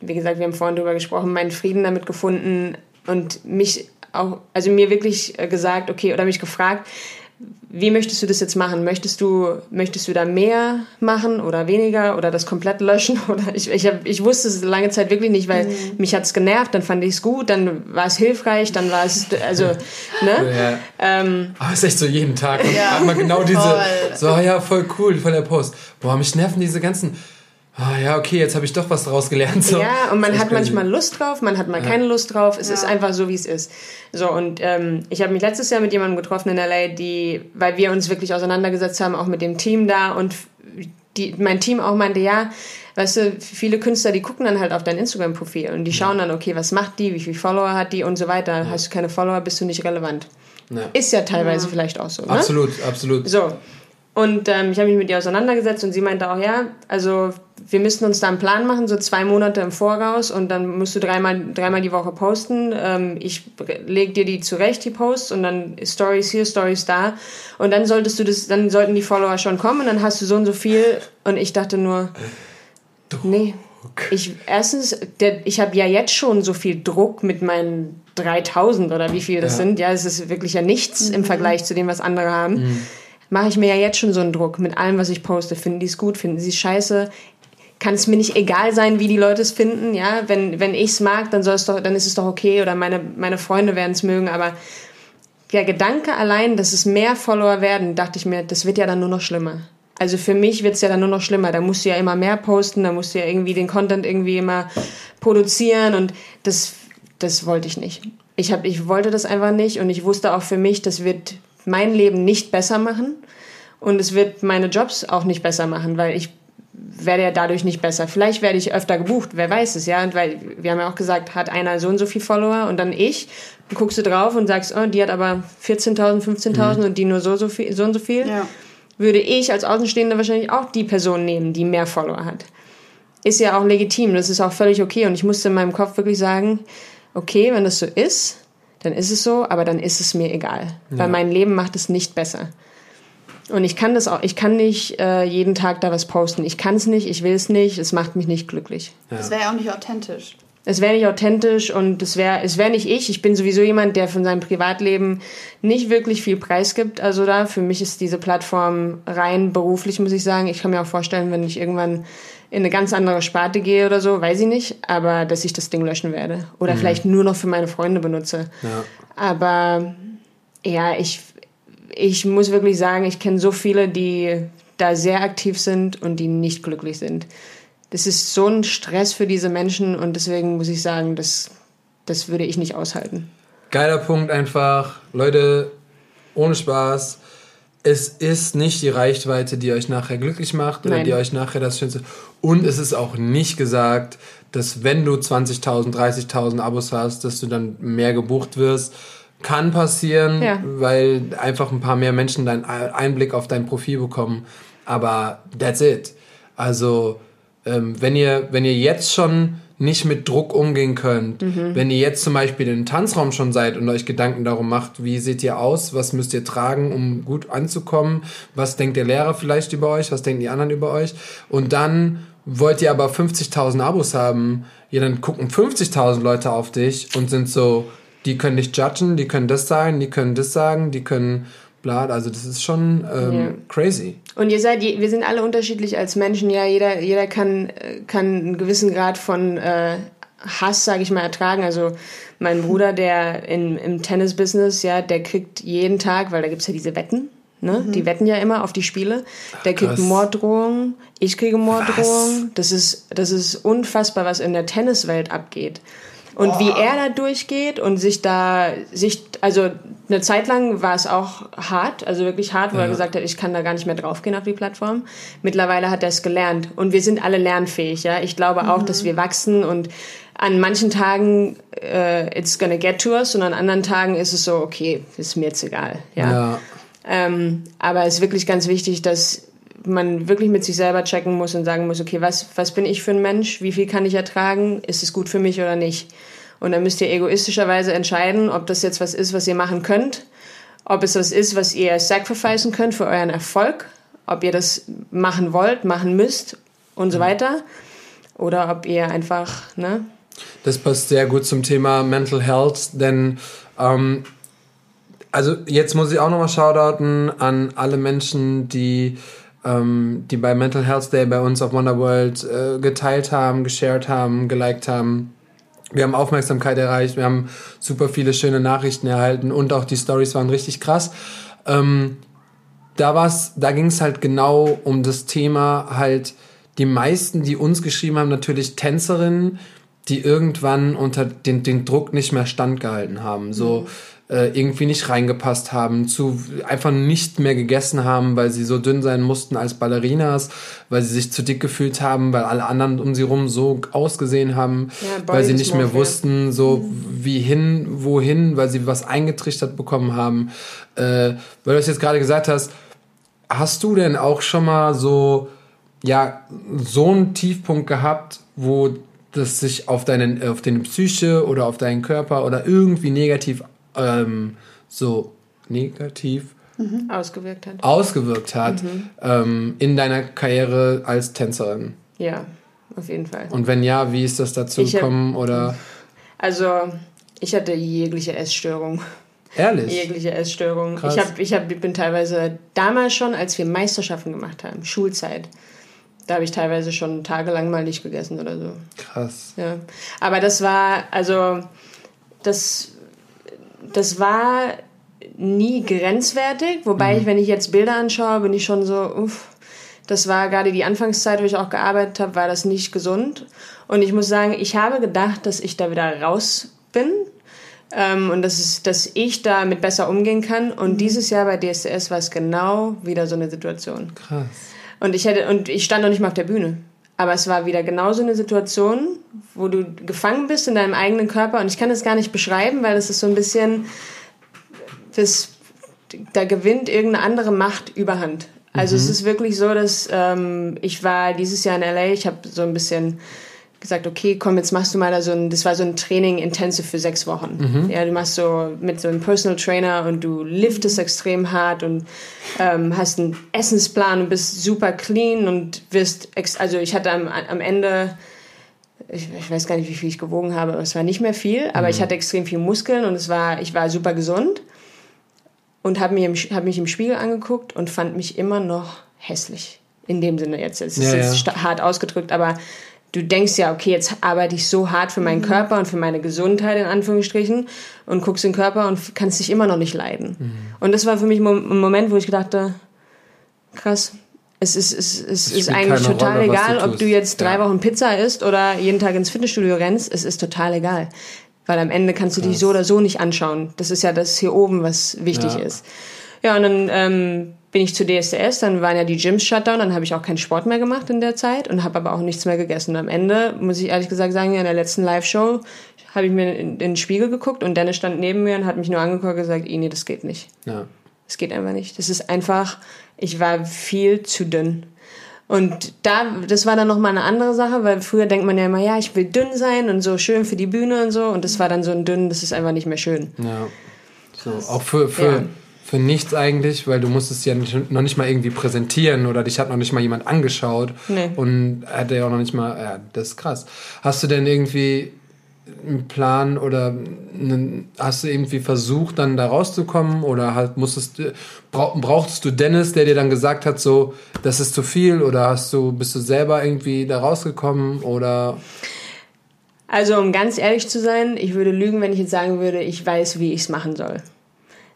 wie gesagt, wir haben vorhin darüber gesprochen, meinen Frieden damit gefunden, und mich auch, also mir wirklich äh, gesagt, okay, oder mich gefragt, wie möchtest du das jetzt machen? Möchtest du, möchtest du da mehr machen oder weniger oder das komplett löschen? Oder ich, ich, hab, ich wusste es lange Zeit wirklich nicht, weil mhm. mich hat es genervt, dann fand ich es gut, dann war es hilfreich, dann war es, also, ne? Ja. Ähm, Aber es ist echt so jeden Tag. Und ja. hat man genau diese, voll. so, ja, voll cool, voll der Post. Boah, mich nerven diese ganzen ah ja, okay, jetzt habe ich doch was daraus gelernt. So. Ja, und man hat manchmal Lust drauf, man hat mal ja. keine Lust drauf. Es ja. ist einfach so, wie es ist. So, und ähm, ich habe mich letztes Jahr mit jemandem getroffen in LA, die, weil wir uns wirklich auseinandergesetzt haben, auch mit dem Team da und die, mein Team auch meinte, ja, weißt du, viele Künstler, die gucken dann halt auf dein Instagram-Profil und die schauen dann, okay, was macht die, wie viele Follower hat die und so weiter. Ja. Hast du keine Follower, bist du nicht relevant. Ja. Ist ja teilweise ja. vielleicht auch so. Ne? Absolut, absolut. So. Und ähm, ich habe mich mit ihr auseinandergesetzt und sie meinte auch, ja, also wir müssten uns da einen Plan machen, so zwei Monate im Voraus und dann musst du dreimal, dreimal die Woche posten. Ähm, ich leg dir die zurecht, die Posts, und dann Stories hier, Stories da. Und dann solltest du das, dann sollten die Follower schon kommen und dann hast du so und so viel. Und ich dachte nur, nee. Ich, erstens, der, ich habe ja jetzt schon so viel Druck mit meinen 3000 oder wie viel das ja. sind. Ja, es ist wirklich ja nichts mhm. im Vergleich zu dem, was andere haben. Mhm mache ich mir ja jetzt schon so einen Druck mit allem, was ich poste. Finden die es gut, finden sie es scheiße? Kann es mir nicht egal sein, wie die Leute es finden? Ja, wenn, wenn ich es mag, dann, soll's doch, dann ist es doch okay oder meine, meine Freunde werden es mögen. Aber der Gedanke allein, dass es mehr Follower werden, dachte ich mir, das wird ja dann nur noch schlimmer. Also für mich wird es ja dann nur noch schlimmer. Da musst du ja immer mehr posten, da musst du ja irgendwie den Content irgendwie immer produzieren und das, das wollte ich nicht. Ich, hab, ich wollte das einfach nicht und ich wusste auch für mich, das wird mein Leben nicht besser machen und es wird meine Jobs auch nicht besser machen, weil ich werde ja dadurch nicht besser. Vielleicht werde ich öfter gebucht, wer weiß es, ja. Und weil wir haben ja auch gesagt, hat einer so und so viel Follower und dann ich. Dann guckst du drauf und sagst, oh, die hat aber 14.000, 15.000 mhm. und die nur so, so, viel, so und so viel. Ja. Würde ich als Außenstehender wahrscheinlich auch die Person nehmen, die mehr Follower hat. Ist ja auch legitim, das ist auch völlig okay. Und ich musste in meinem Kopf wirklich sagen, okay, wenn das so ist, dann ist es so, aber dann ist es mir egal. Ja. Weil mein Leben macht es nicht besser. Und ich kann das auch, ich kann nicht äh, jeden Tag da was posten. Ich kann es nicht, ich will es nicht, es macht mich nicht glücklich. Ja. Das wäre ja auch nicht authentisch. Es wäre nicht authentisch und es wäre es wäre nicht ich. Ich bin sowieso jemand, der von seinem Privatleben nicht wirklich viel preisgibt. Also da, für mich ist diese Plattform rein beruflich, muss ich sagen. Ich kann mir auch vorstellen, wenn ich irgendwann in eine ganz andere Sparte gehe oder so, weiß ich nicht, aber dass ich das Ding löschen werde. Oder mhm. vielleicht nur noch für meine Freunde benutze. Ja. Aber ja, ich, ich muss wirklich sagen, ich kenne so viele, die da sehr aktiv sind und die nicht glücklich sind. Das ist so ein Stress für diese Menschen und deswegen muss ich sagen, das, das würde ich nicht aushalten. Geiler Punkt einfach. Leute, ohne Spaß es ist nicht die Reichweite, die euch nachher glücklich macht oder Nein. die euch nachher das Schönste. Und es ist auch nicht gesagt, dass wenn du 20.000, 30.000 Abos hast, dass du dann mehr gebucht wirst. Kann passieren, ja. weil einfach ein paar mehr Menschen deinen Einblick auf dein Profil bekommen. Aber that's it. Also, ähm, wenn, ihr, wenn ihr jetzt schon nicht mit Druck umgehen könnt. Mhm. Wenn ihr jetzt zum Beispiel den Tanzraum schon seid und euch Gedanken darum macht, wie seht ihr aus, was müsst ihr tragen, um gut anzukommen, was denkt der Lehrer vielleicht über euch, was denken die anderen über euch und dann wollt ihr aber 50.000 Abos haben, ja, dann gucken 50.000 Leute auf dich und sind so, die können dich judgen, die können das sagen, die können das sagen, die können bla, also das ist schon ähm, ja. crazy. Und ihr seid, wir sind alle unterschiedlich als Menschen, ja, jeder, jeder kann, kann einen gewissen Grad von äh, Hass, sage ich mal, ertragen. Also mein Bruder, der in, im Tennis-Business, ja, der kriegt jeden Tag, weil da gibt's ja diese Wetten, Ne? Mhm. Die wetten ja immer auf die Spiele. Der kriegt Krass. Morddrohungen, ich kriege Morddrohungen. Das ist, das ist unfassbar, was in der Tenniswelt abgeht. Und oh. wie er da durchgeht und sich da, sich, also eine Zeit lang war es auch hart, also wirklich hart, wo ja. er gesagt hat, ich kann da gar nicht mehr draufgehen auf die Plattform. Mittlerweile hat er es gelernt und wir sind alle lernfähig, ja. Ich glaube auch, mhm. dass wir wachsen und an manchen Tagen äh, it's gonna get to us und an anderen Tagen ist es so, okay, ist mir jetzt egal, ja. ja. Ähm, aber es ist wirklich ganz wichtig, dass man wirklich mit sich selber checken muss und sagen muss, okay, was, was bin ich für ein Mensch? Wie viel kann ich ertragen? Ist es gut für mich oder nicht? Und dann müsst ihr egoistischerweise entscheiden, ob das jetzt was ist, was ihr machen könnt, ob es was ist, was ihr sacrificen könnt für euren Erfolg, ob ihr das machen wollt, machen müsst und so mhm. weiter. Oder ob ihr einfach, ne? Das passt sehr gut zum Thema Mental Health, denn ähm, also jetzt muss ich auch nochmal shoutouten an alle Menschen, die ähm, die bei Mental Health Day bei uns auf Wonderworld äh, geteilt haben, geshared haben, geliked haben. Wir haben Aufmerksamkeit erreicht, wir haben super viele schöne Nachrichten erhalten und auch die Stories waren richtig krass. Ähm, da war's, da ging es halt genau um das Thema halt die meisten, die uns geschrieben haben, natürlich Tänzerinnen, die irgendwann unter den, den Druck nicht mehr standgehalten haben. So, mhm äh, irgendwie nicht reingepasst haben, zu einfach nicht mehr gegessen haben, weil sie so dünn sein mussten als Ballerinas, weil sie sich zu dick gefühlt haben, weil alle anderen um sie rum so ausgesehen haben, ja, weil sie nicht mehr wussten, so mhm. wie hin, wohin, weil sie was eingetrichtert bekommen haben. Äh, weil du es jetzt gerade gesagt hast, hast du denn auch schon mal so, ja, so einen Tiefpunkt gehabt, wo das sich auf deinen, auf deine Psyche oder auf deinen Körper oder irgendwie negativ ähm, so negativ mhm. ausgewirkt hat, ausgewirkt hat mhm. ähm, in deiner Karriere als Tänzerin? Ja, auf jeden Fall. Und wenn ja, wie ist das dazu gekommen? Oder? Also, ich hatte jegliche Essstörung. Ehrlich? Jegliche Essstörung. Krass. Ich, hab, ich hab, bin teilweise damals schon, als wir Meisterschaften gemacht haben, Schulzeit, da habe ich teilweise schon tagelang mal nicht gegessen oder so. Krass. Ja. Aber das war, also, das das war nie grenzwertig, wobei mhm. ich, wenn ich jetzt Bilder anschaue, bin ich schon so, uff, das war gerade die Anfangszeit, wo ich auch gearbeitet habe, war das nicht gesund. Und ich muss sagen, ich habe gedacht, dass ich da wieder raus bin ähm, und dass, es, dass ich damit besser umgehen kann. Und mhm. dieses Jahr bei DSDS war es genau wieder so eine Situation. Krass. Und ich, hätte, und ich stand noch nicht mal auf der Bühne. Aber es war wieder genauso eine Situation, wo du gefangen bist in deinem eigenen Körper. Und ich kann das gar nicht beschreiben, weil es ist so ein bisschen, das, da gewinnt irgendeine andere Macht überhand. Also mhm. es ist wirklich so, dass ähm, ich war dieses Jahr in LA, ich habe so ein bisschen gesagt, okay, komm, jetzt machst du mal da so ein, das war so ein Training intensiv für sechs Wochen. Mhm. Ja, du machst so mit so einem Personal Trainer und du liftest extrem hart und ähm, hast einen Essensplan und bist super clean und wirst, also ich hatte am, am Ende, ich, ich weiß gar nicht, wie viel ich gewogen habe, aber es war nicht mehr viel, aber mhm. ich hatte extrem viel Muskeln und es war, ich war super gesund und habe hab mich im Spiegel angeguckt und fand mich immer noch hässlich. In dem Sinne jetzt. Es ist ja, jetzt ja. hart ausgedrückt, aber du denkst ja, okay, jetzt arbeite ich so hart für meinen mhm. Körper und für meine Gesundheit in Anführungsstrichen und guckst den Körper und kannst dich immer noch nicht leiden. Mhm. Und das war für mich ein Moment, wo ich dachte, krass, es ist, es, es ist eigentlich total Rolle, egal, du ob du jetzt drei ja. Wochen Pizza isst oder jeden Tag ins Fitnessstudio rennst, es ist total egal. Weil am Ende kannst du krass. dich so oder so nicht anschauen. Das ist ja das hier oben, was wichtig ja. ist. Ja, und dann ähm, bin ich zu DSDS, dann waren ja die Gyms shutdown, dann habe ich auch keinen Sport mehr gemacht in der Zeit und habe aber auch nichts mehr gegessen. Und am Ende, muss ich ehrlich gesagt sagen, in der letzten Live-Show habe ich mir in, in, den Spiegel geguckt und Dennis stand neben mir und hat mich nur angeguckt und gesagt, nee, das geht nicht. Ja. Das geht einfach nicht. Das ist einfach, ich war viel zu dünn. Und da, das war dann nochmal eine andere Sache, weil früher denkt man ja immer, ja, ich will dünn sein und so schön für die Bühne und so. Und das war dann so ein dünn, das ist einfach nicht mehr schön. Ja. So, auch für, für, ja für nichts eigentlich, weil du musstest ja nicht, noch nicht mal irgendwie präsentieren oder dich hat noch nicht mal jemand angeschaut nee. und hat ja auch noch nicht mal, ja, das ist krass. Hast du denn irgendwie einen Plan oder einen, hast du irgendwie versucht, dann da rauszukommen oder halt musstest du, brauchtest du Dennis, der dir dann gesagt hat, so, das ist zu viel oder hast du, bist du selber irgendwie da rausgekommen oder? Also, um ganz ehrlich zu sein, ich würde lügen, wenn ich jetzt sagen würde, ich weiß, wie ich es machen soll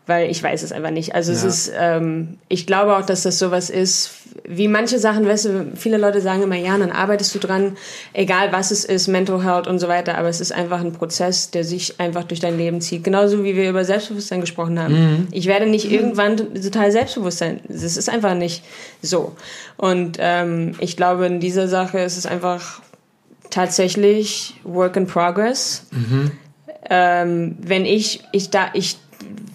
weil ich weiß es einfach nicht. Also ja. es ist, ähm, ich glaube auch, dass das sowas ist, wie manche Sachen, weißt du, viele Leute sagen immer, ja, dann arbeitest du dran, egal was es ist, Mental Health und so weiter, aber es ist einfach ein Prozess, der sich einfach durch dein Leben zieht. Genauso wie wir über Selbstbewusstsein gesprochen haben. Mhm. Ich werde nicht mhm. irgendwann total selbstbewusst sein. Es ist einfach nicht so. Und ähm, ich glaube, in dieser Sache ist es einfach tatsächlich Work in Progress. Mhm. Ähm, wenn ich, ich da, ich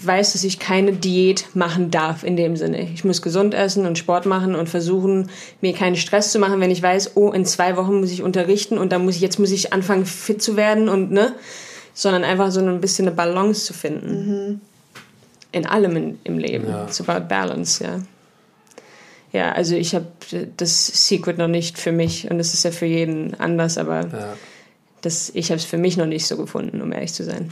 weiß, dass ich keine Diät machen darf in dem Sinne. Ich muss gesund essen und Sport machen und versuchen, mir keinen Stress zu machen, wenn ich weiß, oh, in zwei Wochen muss ich unterrichten und dann muss ich, jetzt muss ich anfangen, fit zu werden und, ne? Sondern einfach so ein bisschen eine Balance zu finden. Mhm. In allem in, im Leben. Ja. It's about balance, ja. Ja, also ich habe das Secret noch nicht für mich und es ist ja für jeden anders, aber ja. das, ich habe es für mich noch nicht so gefunden, um ehrlich zu sein.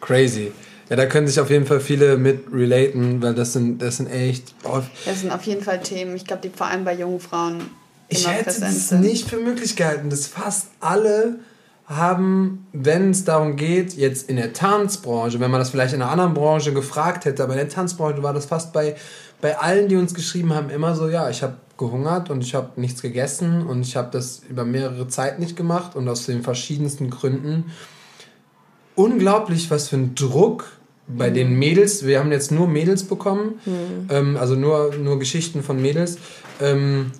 Crazy. Ja, da können sich auf jeden Fall viele mit relaten, weil das sind, das sind echt. Oh, das sind auf jeden Fall Themen, ich glaube, die vor allem bei jungen Frauen immer ich hätte es nicht für möglich gehalten, dass fast alle haben, wenn es darum geht, jetzt in der Tanzbranche, wenn man das vielleicht in einer anderen Branche gefragt hätte, aber in der Tanzbranche war das fast bei, bei allen, die uns geschrieben haben, immer so, ja, ich habe gehungert und ich habe nichts gegessen und ich habe das über mehrere Zeit nicht gemacht und aus den verschiedensten Gründen. Unglaublich, was für ein Druck bei mhm. den Mädels, wir haben jetzt nur Mädels bekommen, mhm. ähm, also nur, nur Geschichten von Mädels, ähm,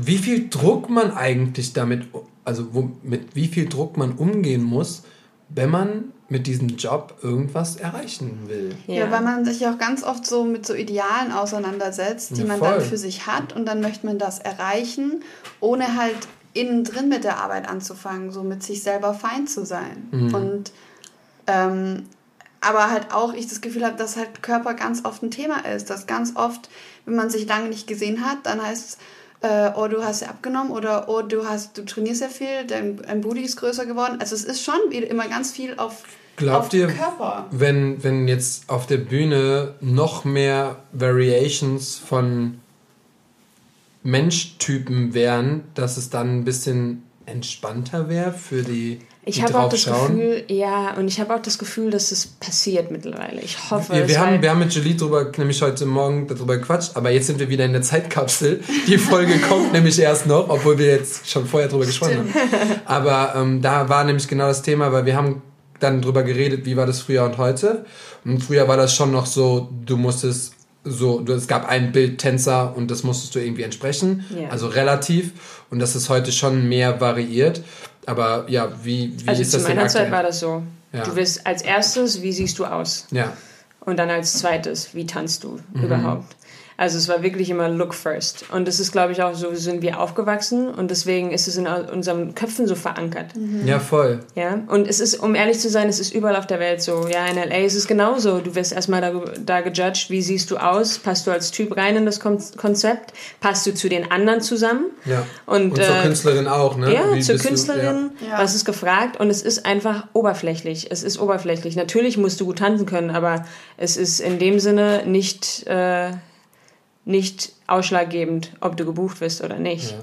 wie viel Druck man eigentlich damit, also wo, mit wie viel Druck man umgehen muss, wenn man mit diesem Job irgendwas erreichen will. Ja. ja, weil man sich auch ganz oft so mit so Idealen auseinandersetzt, die ja, man dann für sich hat und dann möchte man das erreichen, ohne halt innen drin mit der Arbeit anzufangen, so mit sich selber fein zu sein. Mhm. Und ähm, aber halt auch ich das Gefühl habe, dass halt Körper ganz oft ein Thema ist, dass ganz oft, wenn man sich lange nicht gesehen hat, dann heißt es, äh, oh, du hast ja abgenommen oder oh, du hast, du trainierst ja viel, dein, dein Booty ist größer geworden. Also es ist schon immer ganz viel auf, Glaubt auf ihr, Körper. Wenn, wenn jetzt auf der Bühne noch mehr Variations von Menschtypen wären, dass es dann ein bisschen entspannter wäre für die ich habe auch das schauen. Gefühl, ja, und ich habe auch das Gefühl, dass es passiert mittlerweile. Ich hoffe wir, wir haben, wir haben mit Julie drüber, nämlich heute Morgen darüber gequatscht, aber jetzt sind wir wieder in der Zeitkapsel. Die Folge kommt nämlich erst noch, obwohl wir jetzt schon vorher drüber gesprochen haben. Aber ähm, da war nämlich genau das Thema, weil wir haben dann drüber geredet, wie war das früher und heute. Und früher war das schon noch so, du musstest so, es gab ein Bild Tänzer und das musstest du irgendwie entsprechen, yeah. also relativ. Und das ist heute schon mehr variiert. Aber ja, wie, wie also ist das denn zu meiner Zeit war das so. Ja. Du wirst als erstes, wie siehst du aus? Ja. Und dann als zweites, wie tanzt du mhm. überhaupt? Also es war wirklich immer Look first. Und das ist, glaube ich, auch so sind wir aufgewachsen und deswegen ist es in unseren Köpfen so verankert. Mhm. Ja, voll. Ja, und es ist, um ehrlich zu sein, es ist überall auf der Welt so. Ja, in L.A. ist es genauso. Du wirst erstmal da, da gejudged, wie siehst du aus? Passt du als Typ rein in das Konzept? Passt du zu den anderen zusammen? Ja. Und, und zur äh, Künstlerin auch, ne? Ja, wie zur Künstlerin. Du, ja. Was ist gefragt? Und es ist einfach oberflächlich. Es ist oberflächlich. Natürlich musst du gut tanzen können, aber es ist in dem Sinne nicht... Äh, nicht ausschlaggebend, ob du gebucht wirst oder nicht.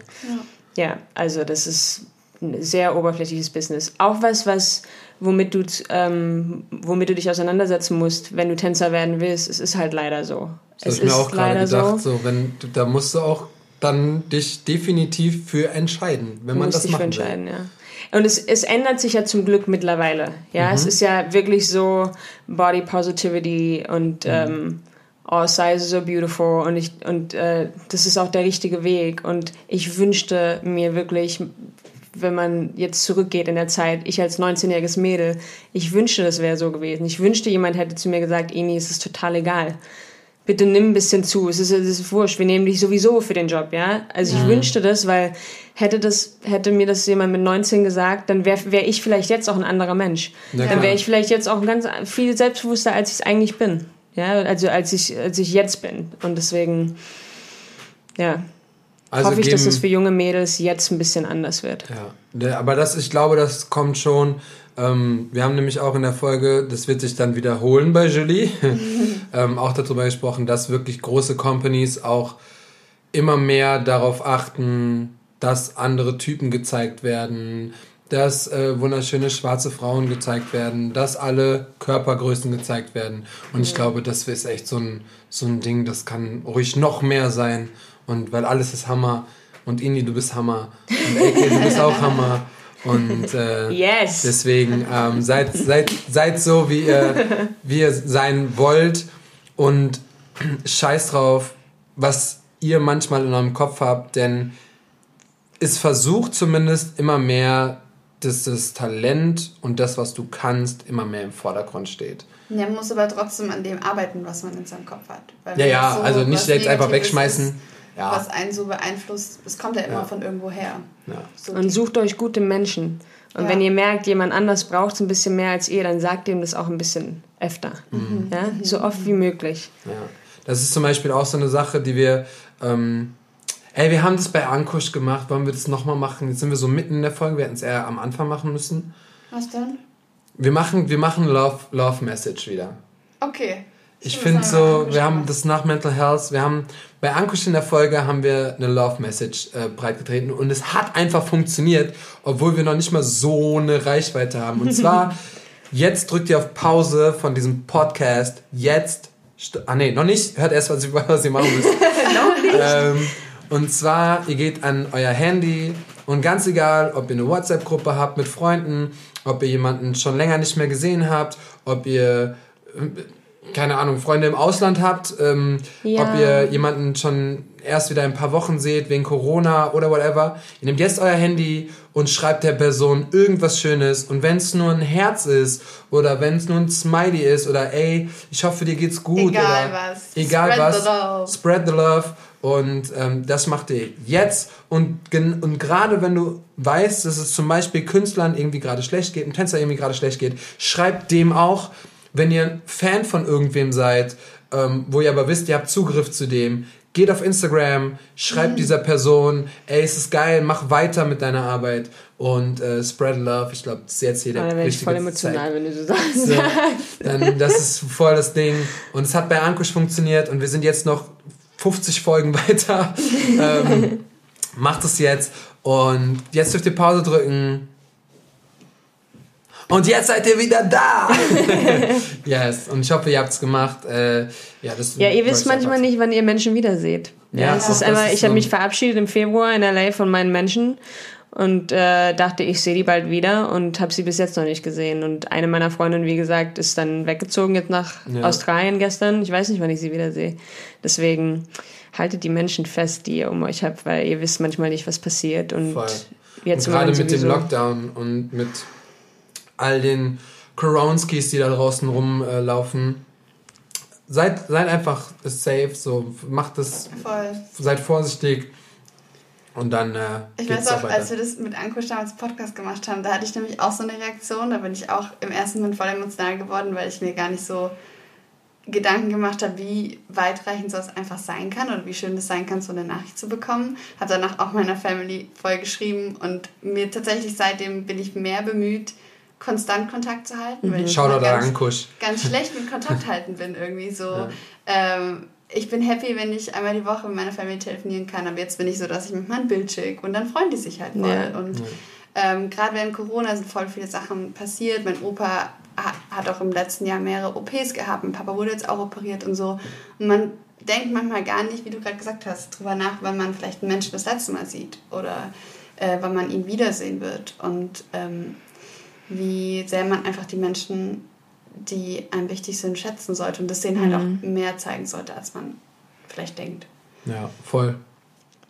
Ja, ja also das ist ein sehr oberflächliches Business. Auch was, was womit du, ähm, womit du dich auseinandersetzen musst, wenn du Tänzer werden willst. Es ist halt leider so. Das habe ich mir auch gerade gedacht. So. so. wenn, da musst du auch dann dich definitiv für entscheiden, wenn man das machen will. Ja. Und es, es ändert sich ja zum Glück mittlerweile. Ja, mhm. es ist ja wirklich so Body Positivity und mhm. ähm, oh, sizes are beautiful und ich und äh, das ist auch der richtige Weg und ich wünschte mir wirklich wenn man jetzt zurückgeht in der Zeit, ich als 19-jähriges Mädel, ich wünschte, das wäre so gewesen. Ich wünschte, jemand hätte zu mir gesagt, Ini, es ist total egal. Bitte nimm ein bisschen zu. Es ist, es ist wurscht. Wir nehmen dich sowieso für den Job, ja? Also ich mhm. wünschte das, weil hätte das, hätte mir das jemand mit 19 gesagt, dann wäre wär ich vielleicht jetzt auch ein anderer Mensch. Ja, dann wäre ich vielleicht jetzt auch ganz viel selbstbewusster, als ich es eigentlich bin. Ja, also als ich, als ich jetzt bin. Und deswegen, ja. Also hoffe ich, dass es für junge Mädels jetzt ein bisschen anders wird. Ja, aber das, ich glaube, das kommt schon. Ähm, wir haben nämlich auch in der Folge, das wird sich dann wiederholen bei Julie, ähm, auch darüber gesprochen, dass wirklich große Companies auch immer mehr darauf achten, dass andere Typen gezeigt werden, dass äh, wunderschöne schwarze Frauen gezeigt werden, dass alle Körpergrößen gezeigt werden. Und ich glaube, das ist echt so ein, so ein Ding, das kann ruhig noch mehr sein. Und weil alles ist Hammer. Und Indi, du bist Hammer. Und Eke, du bist auch Hammer. Und äh, yes. deswegen ähm, seid, seid, seid so, wie ihr, wie ihr sein wollt. Und scheiß drauf, was ihr manchmal in eurem Kopf habt, denn es versucht zumindest immer mehr dass das Talent und das, was du kannst, immer mehr im Vordergrund steht. Ja, man muss aber trotzdem an dem arbeiten, was man in seinem Kopf hat. Weil ja, ja, so also nicht jetzt einfach wegschmeißen. Ist, ja. Was einen so beeinflusst, es kommt ja immer ja. von irgendwo her. Ja. So und sucht euch gute Menschen. Und ja. wenn ihr merkt, jemand anders braucht es ein bisschen mehr als ihr, dann sagt ihm das auch ein bisschen öfter. Mhm. Ja? So oft wie möglich. Ja. Das ist zum Beispiel auch so eine Sache, die wir ähm, Ey, wir haben das bei Ankusch gemacht. Wollen wir das nochmal machen? Jetzt sind wir so mitten in der Folge. Wir hätten es eher am Anfang machen müssen. Was denn? Wir machen, wir machen Love, Love Message wieder. Okay. Ich, finde so, wir haben das nach Mental Health, wir haben bei Ankusch in der Folge haben wir eine Love Message äh, breitgetreten und es hat einfach funktioniert, obwohl wir noch nicht mal so eine Reichweite haben. Und zwar, jetzt drückt ihr auf Pause von diesem Podcast, jetzt, ah nee, noch nicht, hört erst, was, was ihr machen müsst. noch nicht. Ähm, Und zwar, ihr geht an euer Handy und ganz egal, ob ihr eine WhatsApp-Gruppe habt mit Freunden, ob ihr jemanden schon länger nicht mehr gesehen habt, ob ihr keine Ahnung, Freunde im Ausland habt, ähm, ja. ob ihr jemanden schon erst wieder ein paar Wochen seht wegen Corona oder whatever. Ihr nehmt jetzt euer Handy und schreibt der Person irgendwas Schönes und wenn es nur ein Herz ist oder wenn es nur ein Smiley ist oder ey, ich hoffe dir geht's gut egal oder was. egal spread was, the love. spread the love und ähm, das macht ihr jetzt und, und gerade wenn du weißt, dass es zum Beispiel Künstlern irgendwie gerade schlecht geht, einem Tänzer irgendwie gerade schlecht geht, schreibt dem auch, wenn ihr Fan von irgendwem seid, ähm, wo ihr aber wisst, ihr habt Zugriff zu dem, geht auf Instagram, schreibt mhm. dieser Person, ey, es ist geil, mach weiter mit deiner Arbeit und äh, spread love. Ich glaube, das ist jetzt hier der richtige ich voll emotional, Zeit. wenn du so sagst. So, dann, das ist voll das Ding. Und es hat bei Ankusch funktioniert und wir sind jetzt noch 50 Folgen weiter. ähm, macht es jetzt und jetzt dürft ihr Pause drücken und jetzt seid ihr wieder da. yes. Und ich hoffe, ihr habt es gemacht. Äh, ja, das ja, ihr wisst manchmal nicht, wann ihr Menschen wiederseht. Ja, ja, es ist einfach, ich habe mich verabschiedet im Februar in LA von meinen Menschen und äh, dachte, ich sehe die bald wieder und habe sie bis jetzt noch nicht gesehen. Und eine meiner Freundinnen, wie gesagt, ist dann weggezogen jetzt nach ja. Australien gestern. Ich weiß nicht, wann ich sie wiedersehe. Deswegen haltet die Menschen fest, die ihr um euch habt, weil ihr wisst manchmal nicht, was passiert. Und Voll. jetzt und gerade mit dem Lockdown und mit all den Koronskis, die da draußen rumlaufen. seid, seid einfach safe, so macht es, Voll. seid vorsichtig und dann. Äh, ich weiß auch, als wir das mit Anko damals Podcast gemacht haben, da hatte ich nämlich auch so eine Reaktion. Da bin ich auch im ersten Moment voll emotional geworden, weil ich mir gar nicht so Gedanken gemacht habe, wie weitreichend sowas einfach sein kann oder wie schön es sein kann, so eine Nachricht zu bekommen. Habe danach auch meiner Family voll geschrieben und mir tatsächlich seitdem bin ich mehr bemüht, konstant Kontakt zu halten. Mhm. Weil ich Schau da ganz, ganz schlecht mit Kontakt halten bin irgendwie so. Ja. Ähm, ich bin happy, wenn ich einmal die Woche mit meiner Familie telefonieren kann, aber jetzt bin ich so, dass ich mit meinem Bild schicke und dann freuen die sich halt voll. Ja. Und ja. ähm, gerade während Corona sind voll viele Sachen passiert. Mein Opa hat auch im letzten Jahr mehrere OPs gehabt. Mein Papa wurde jetzt auch operiert und so. Und man denkt manchmal gar nicht, wie du gerade gesagt hast, drüber nach, wann man vielleicht einen Menschen das letzte Mal sieht oder äh, wann man ihn wiedersehen wird. Und ähm, wie sehr man einfach die Menschen, die einem wichtig sind, schätzen sollte und das denen halt mhm. auch mehr zeigen sollte, als man vielleicht denkt. Ja, voll.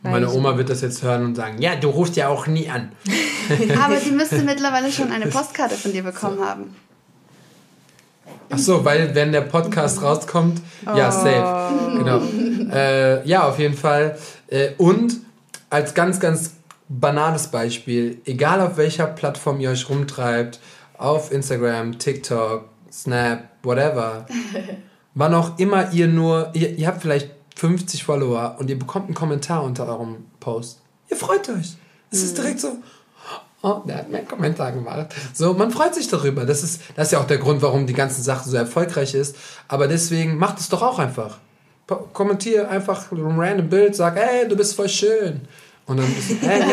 Meine Oma wird das jetzt hören und sagen, ja, du rufst ja auch nie an. Aber die müsste mittlerweile schon eine Postkarte von dir bekommen so. haben. Ach so, weil wenn der Podcast rauskommt, oh. ja, safe. Genau. Äh, ja, auf jeden Fall. Äh, und als ganz, ganz banales Beispiel, egal auf welcher Plattform ihr euch rumtreibt, auf Instagram, TikTok, Snap, whatever, wann auch immer ihr nur, ihr, ihr habt vielleicht 50 Follower und ihr bekommt einen Kommentar unter eurem Post. Ihr freut euch. Es mhm. ist direkt so, oh, der hat mir einen Kommentar gemacht. So, man freut sich darüber. Das ist, das ist ja auch der Grund, warum die ganze Sache so erfolgreich ist. Aber deswegen macht es doch auch einfach. Kommentiere einfach ein random Bild, sag, ey, du bist voll schön. Und dann ist, ja, ja.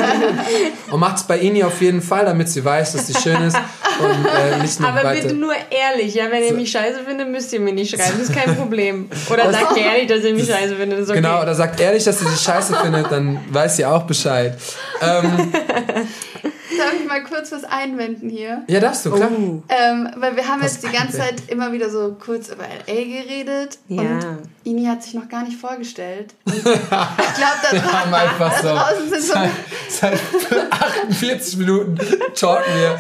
Und macht es bei Ini auf jeden Fall, damit sie weiß, dass sie schön ist. Und, äh, nicht noch Aber weiter. bitte nur ehrlich, ja, wenn ihr mich scheiße findet, müsst ihr mir nicht schreiben, das ist kein Problem. Oder sagt ehrlich, dass ihr mich scheiße findet, ist okay. Genau, oder sagt ehrlich, dass ihr sie scheiße findet, dann weiß sie auch Bescheid. Ähm, Darf ich mal kurz was einwenden hier? Ja, darfst du, klar. Oh. Ähm, weil wir haben was jetzt die ganze. Zeit immer wieder so kurz über LA geredet. Ja. Und Ini hat sich noch gar nicht vorgestellt. Und ich glaube, da, dra da so draußen sind so... Seit, seit 48 Minuten talken wir.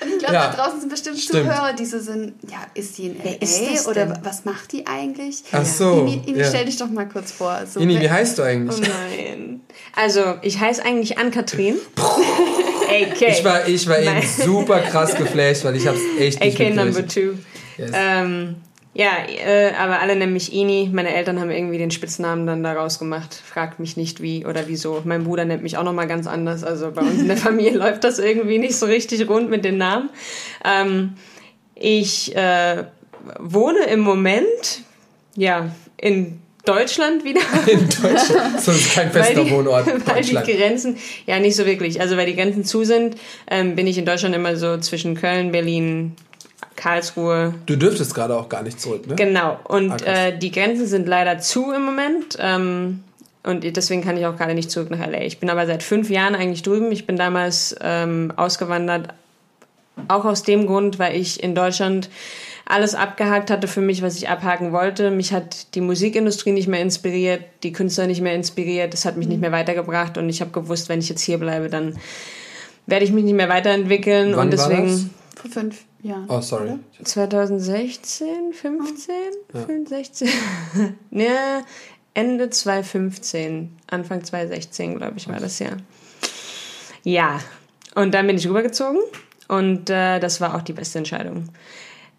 Und ich glaube, ja, da draußen sind bestimmt stimmt. Zuhörer, die so sind, ja, ist die in LA oder was macht die eigentlich? Ach so. Ini, Ini ja. stell dich doch mal kurz vor. So, Ini, wie heißt du eigentlich? Oh nein. Also, ich heiße eigentlich Ann-Kathrin. AK. Ich war, ich war eben super krass geflasht, weil ich hab's echt nicht AK Number Two. Yes. Ähm, ja, äh, aber alle nennen mich Ini. Meine Eltern haben irgendwie den Spitznamen dann daraus gemacht. Fragt mich nicht wie oder wieso. Mein Bruder nennt mich auch nochmal ganz anders. Also bei uns in der Familie läuft das irgendwie nicht so richtig rund mit den Namen. Ähm, ich äh, wohne im Moment ja in Deutschland wieder. In Deutschland? Das ist kein fester die, Wohnort. Weil die Grenzen, ja nicht so wirklich. Also weil die Grenzen zu sind, ähm, bin ich in Deutschland immer so zwischen Köln, Berlin, Karlsruhe. Du dürftest gerade auch gar nicht zurück, ne? Genau. Und ah, äh, die Grenzen sind leider zu im Moment. Ähm, Und deswegen kann ich auch gerade nicht zurück nach LA. Ich bin aber seit fünf Jahren eigentlich drüben. Ich bin damals ähm, ausgewandert, auch aus dem Grund, weil ich in Deutschland alles abgehakt hatte für mich, was ich abhaken wollte. Mich hat die Musikindustrie nicht mehr inspiriert, die Künstler nicht mehr inspiriert. Das hat mich nicht mehr weitergebracht und ich habe gewusst, wenn ich jetzt hier bleibe, dann werde ich mich nicht mehr weiterentwickeln Wann und deswegen. Vor fünf Jahren. Oh, sorry. 2016, 15, ja. 16. ja, Ende 2015, Anfang 2016, glaube ich, war das ja. Ja, und dann bin ich rübergezogen und äh, das war auch die beste Entscheidung.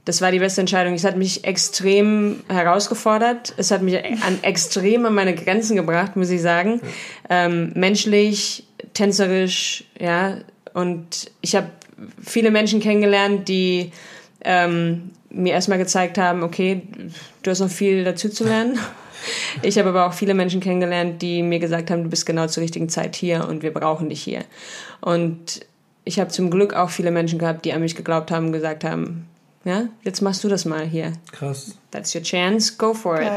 Das war die beste Entscheidung. Es hat mich extrem herausgefordert. Es hat mich an extrem an meine Grenzen gebracht, muss ich sagen. Ähm, menschlich, tänzerisch, ja. Und ich habe viele Menschen kennengelernt, die ähm, mir erstmal gezeigt haben, okay, du hast noch viel dazu zu lernen. Ich habe aber auch viele Menschen kennengelernt, die mir gesagt haben, du bist genau zur richtigen Zeit hier und wir brauchen dich hier. Und ich habe zum Glück auch viele Menschen gehabt, die an mich geglaubt haben und gesagt haben, ja, jetzt machst du das mal hier. Krass. That's your chance, go for it.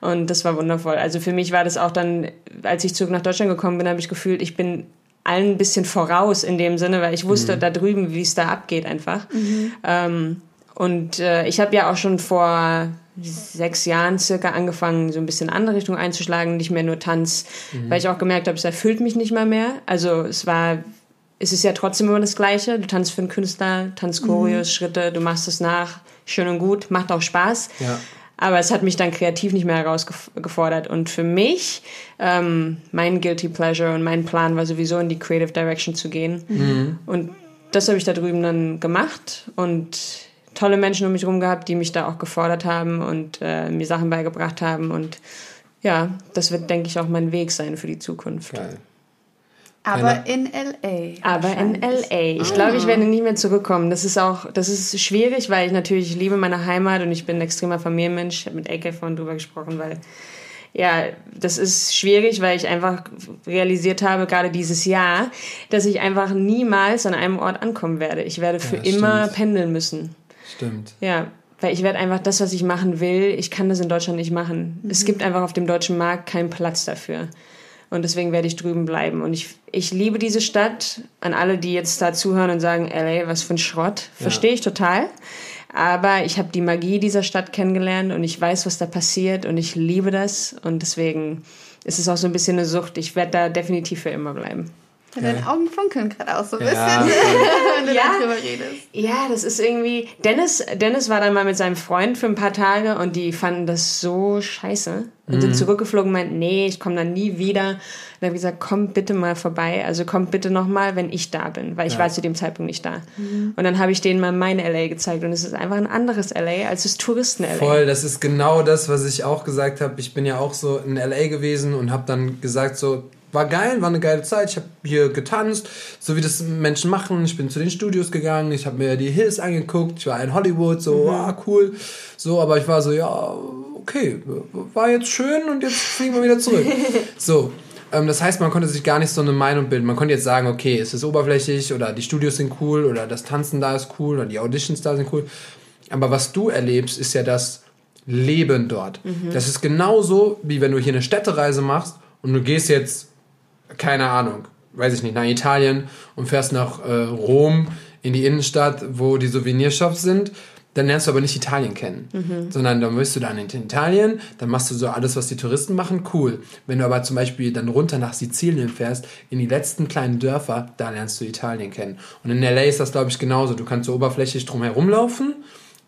Und das war wundervoll. Also für mich war das auch dann, als ich zurück nach Deutschland gekommen bin, habe ich gefühlt, ich bin allen ein bisschen voraus in dem Sinne, weil ich wusste mhm. da drüben, wie es da abgeht einfach. Mhm. Ähm, und äh, ich habe ja auch schon vor sechs Jahren circa angefangen, so ein bisschen andere Richtung einzuschlagen, nicht mehr nur Tanz, mhm. weil ich auch gemerkt habe, es erfüllt mich nicht mal mehr. Also es war, es ist ja trotzdem immer das Gleiche. Du tanzt für einen Künstler, tanzt Choreos, mhm. Schritte, du machst es nach, schön und gut, macht auch Spaß. Ja. Aber es hat mich dann kreativ nicht mehr herausgefordert. Und für mich, ähm, mein Guilty Pleasure und mein Plan war sowieso in die Creative Direction zu gehen. Mhm. Und das habe ich da drüben dann gemacht und tolle Menschen um mich herum gehabt, die mich da auch gefordert haben und äh, mir Sachen beigebracht haben. Und ja, das wird, denke ich, auch mein Weg sein für die Zukunft. Geil. Aber in LA. Aber in LA. Ich glaube, ich werde nicht mehr zurückkommen. Das ist auch, das ist schwierig, weil ich natürlich liebe meine Heimat und ich bin ein extremer Familienmensch. Ich habe mit Ecke vorhin drüber gesprochen, weil ja, das ist schwierig, weil ich einfach realisiert habe, gerade dieses Jahr, dass ich einfach niemals an einem Ort ankommen werde. Ich werde für ja, immer pendeln müssen. Stimmt. Ja, weil ich werde einfach das, was ich machen will, ich kann das in Deutschland nicht machen. Mhm. Es gibt einfach auf dem deutschen Markt keinen Platz dafür. Und deswegen werde ich drüben bleiben. Und ich, ich liebe diese Stadt. An alle, die jetzt da zuhören und sagen, LA, was für ein Schrott, ja. verstehe ich total. Aber ich habe die Magie dieser Stadt kennengelernt und ich weiß, was da passiert und ich liebe das. Und deswegen ist es auch so ein bisschen eine Sucht. Ich werde da definitiv für immer bleiben. Ja, deine Augen funkeln gerade auch so ein ja. bisschen, wenn du ja. darüber redest. Ja, das ist irgendwie. Dennis, Dennis war dann mal mit seinem Freund für ein paar Tage und die fanden das so scheiße. Und mhm. sind zurückgeflogen und meinten, nee, ich komme dann nie wieder. Und dann habe ich gesagt, komm bitte mal vorbei. Also komm bitte nochmal, wenn ich da bin, weil ich ja. war zu dem Zeitpunkt nicht da. Mhm. Und dann habe ich denen mal mein LA gezeigt und es ist einfach ein anderes LA als das Touristen-LA. Voll, das ist genau das, was ich auch gesagt habe. Ich bin ja auch so in LA gewesen und habe dann gesagt so, war geil, war eine geile Zeit. Ich habe hier getanzt, so wie das Menschen machen. Ich bin zu den Studios gegangen, ich habe mir die Hills angeguckt. Ich war in Hollywood, so, mhm. ah, cool. So, aber ich war so, ja, okay, war jetzt schön und jetzt fliegen wir wieder zurück. so, ähm, das heißt, man konnte sich gar nicht so eine Meinung bilden. Man konnte jetzt sagen, okay, es ist oberflächlich oder die Studios sind cool oder das Tanzen da ist cool oder die Auditions da sind cool. Aber was du erlebst, ist ja das Leben dort. Mhm. Das ist genauso, wie wenn du hier eine Städtereise machst und du gehst jetzt keine Ahnung, weiß ich nicht, nach Italien und fährst nach äh, Rom in die Innenstadt, wo die Souvenirshops sind, dann lernst du aber nicht Italien kennen, mhm. sondern dann bist du dann in Italien, dann machst du so alles, was die Touristen machen, cool. Wenn du aber zum Beispiel dann runter nach Sizilien fährst, in die letzten kleinen Dörfer, da lernst du Italien kennen. Und in LA ist das, glaube ich, genauso. Du kannst so oberflächlich drum herum laufen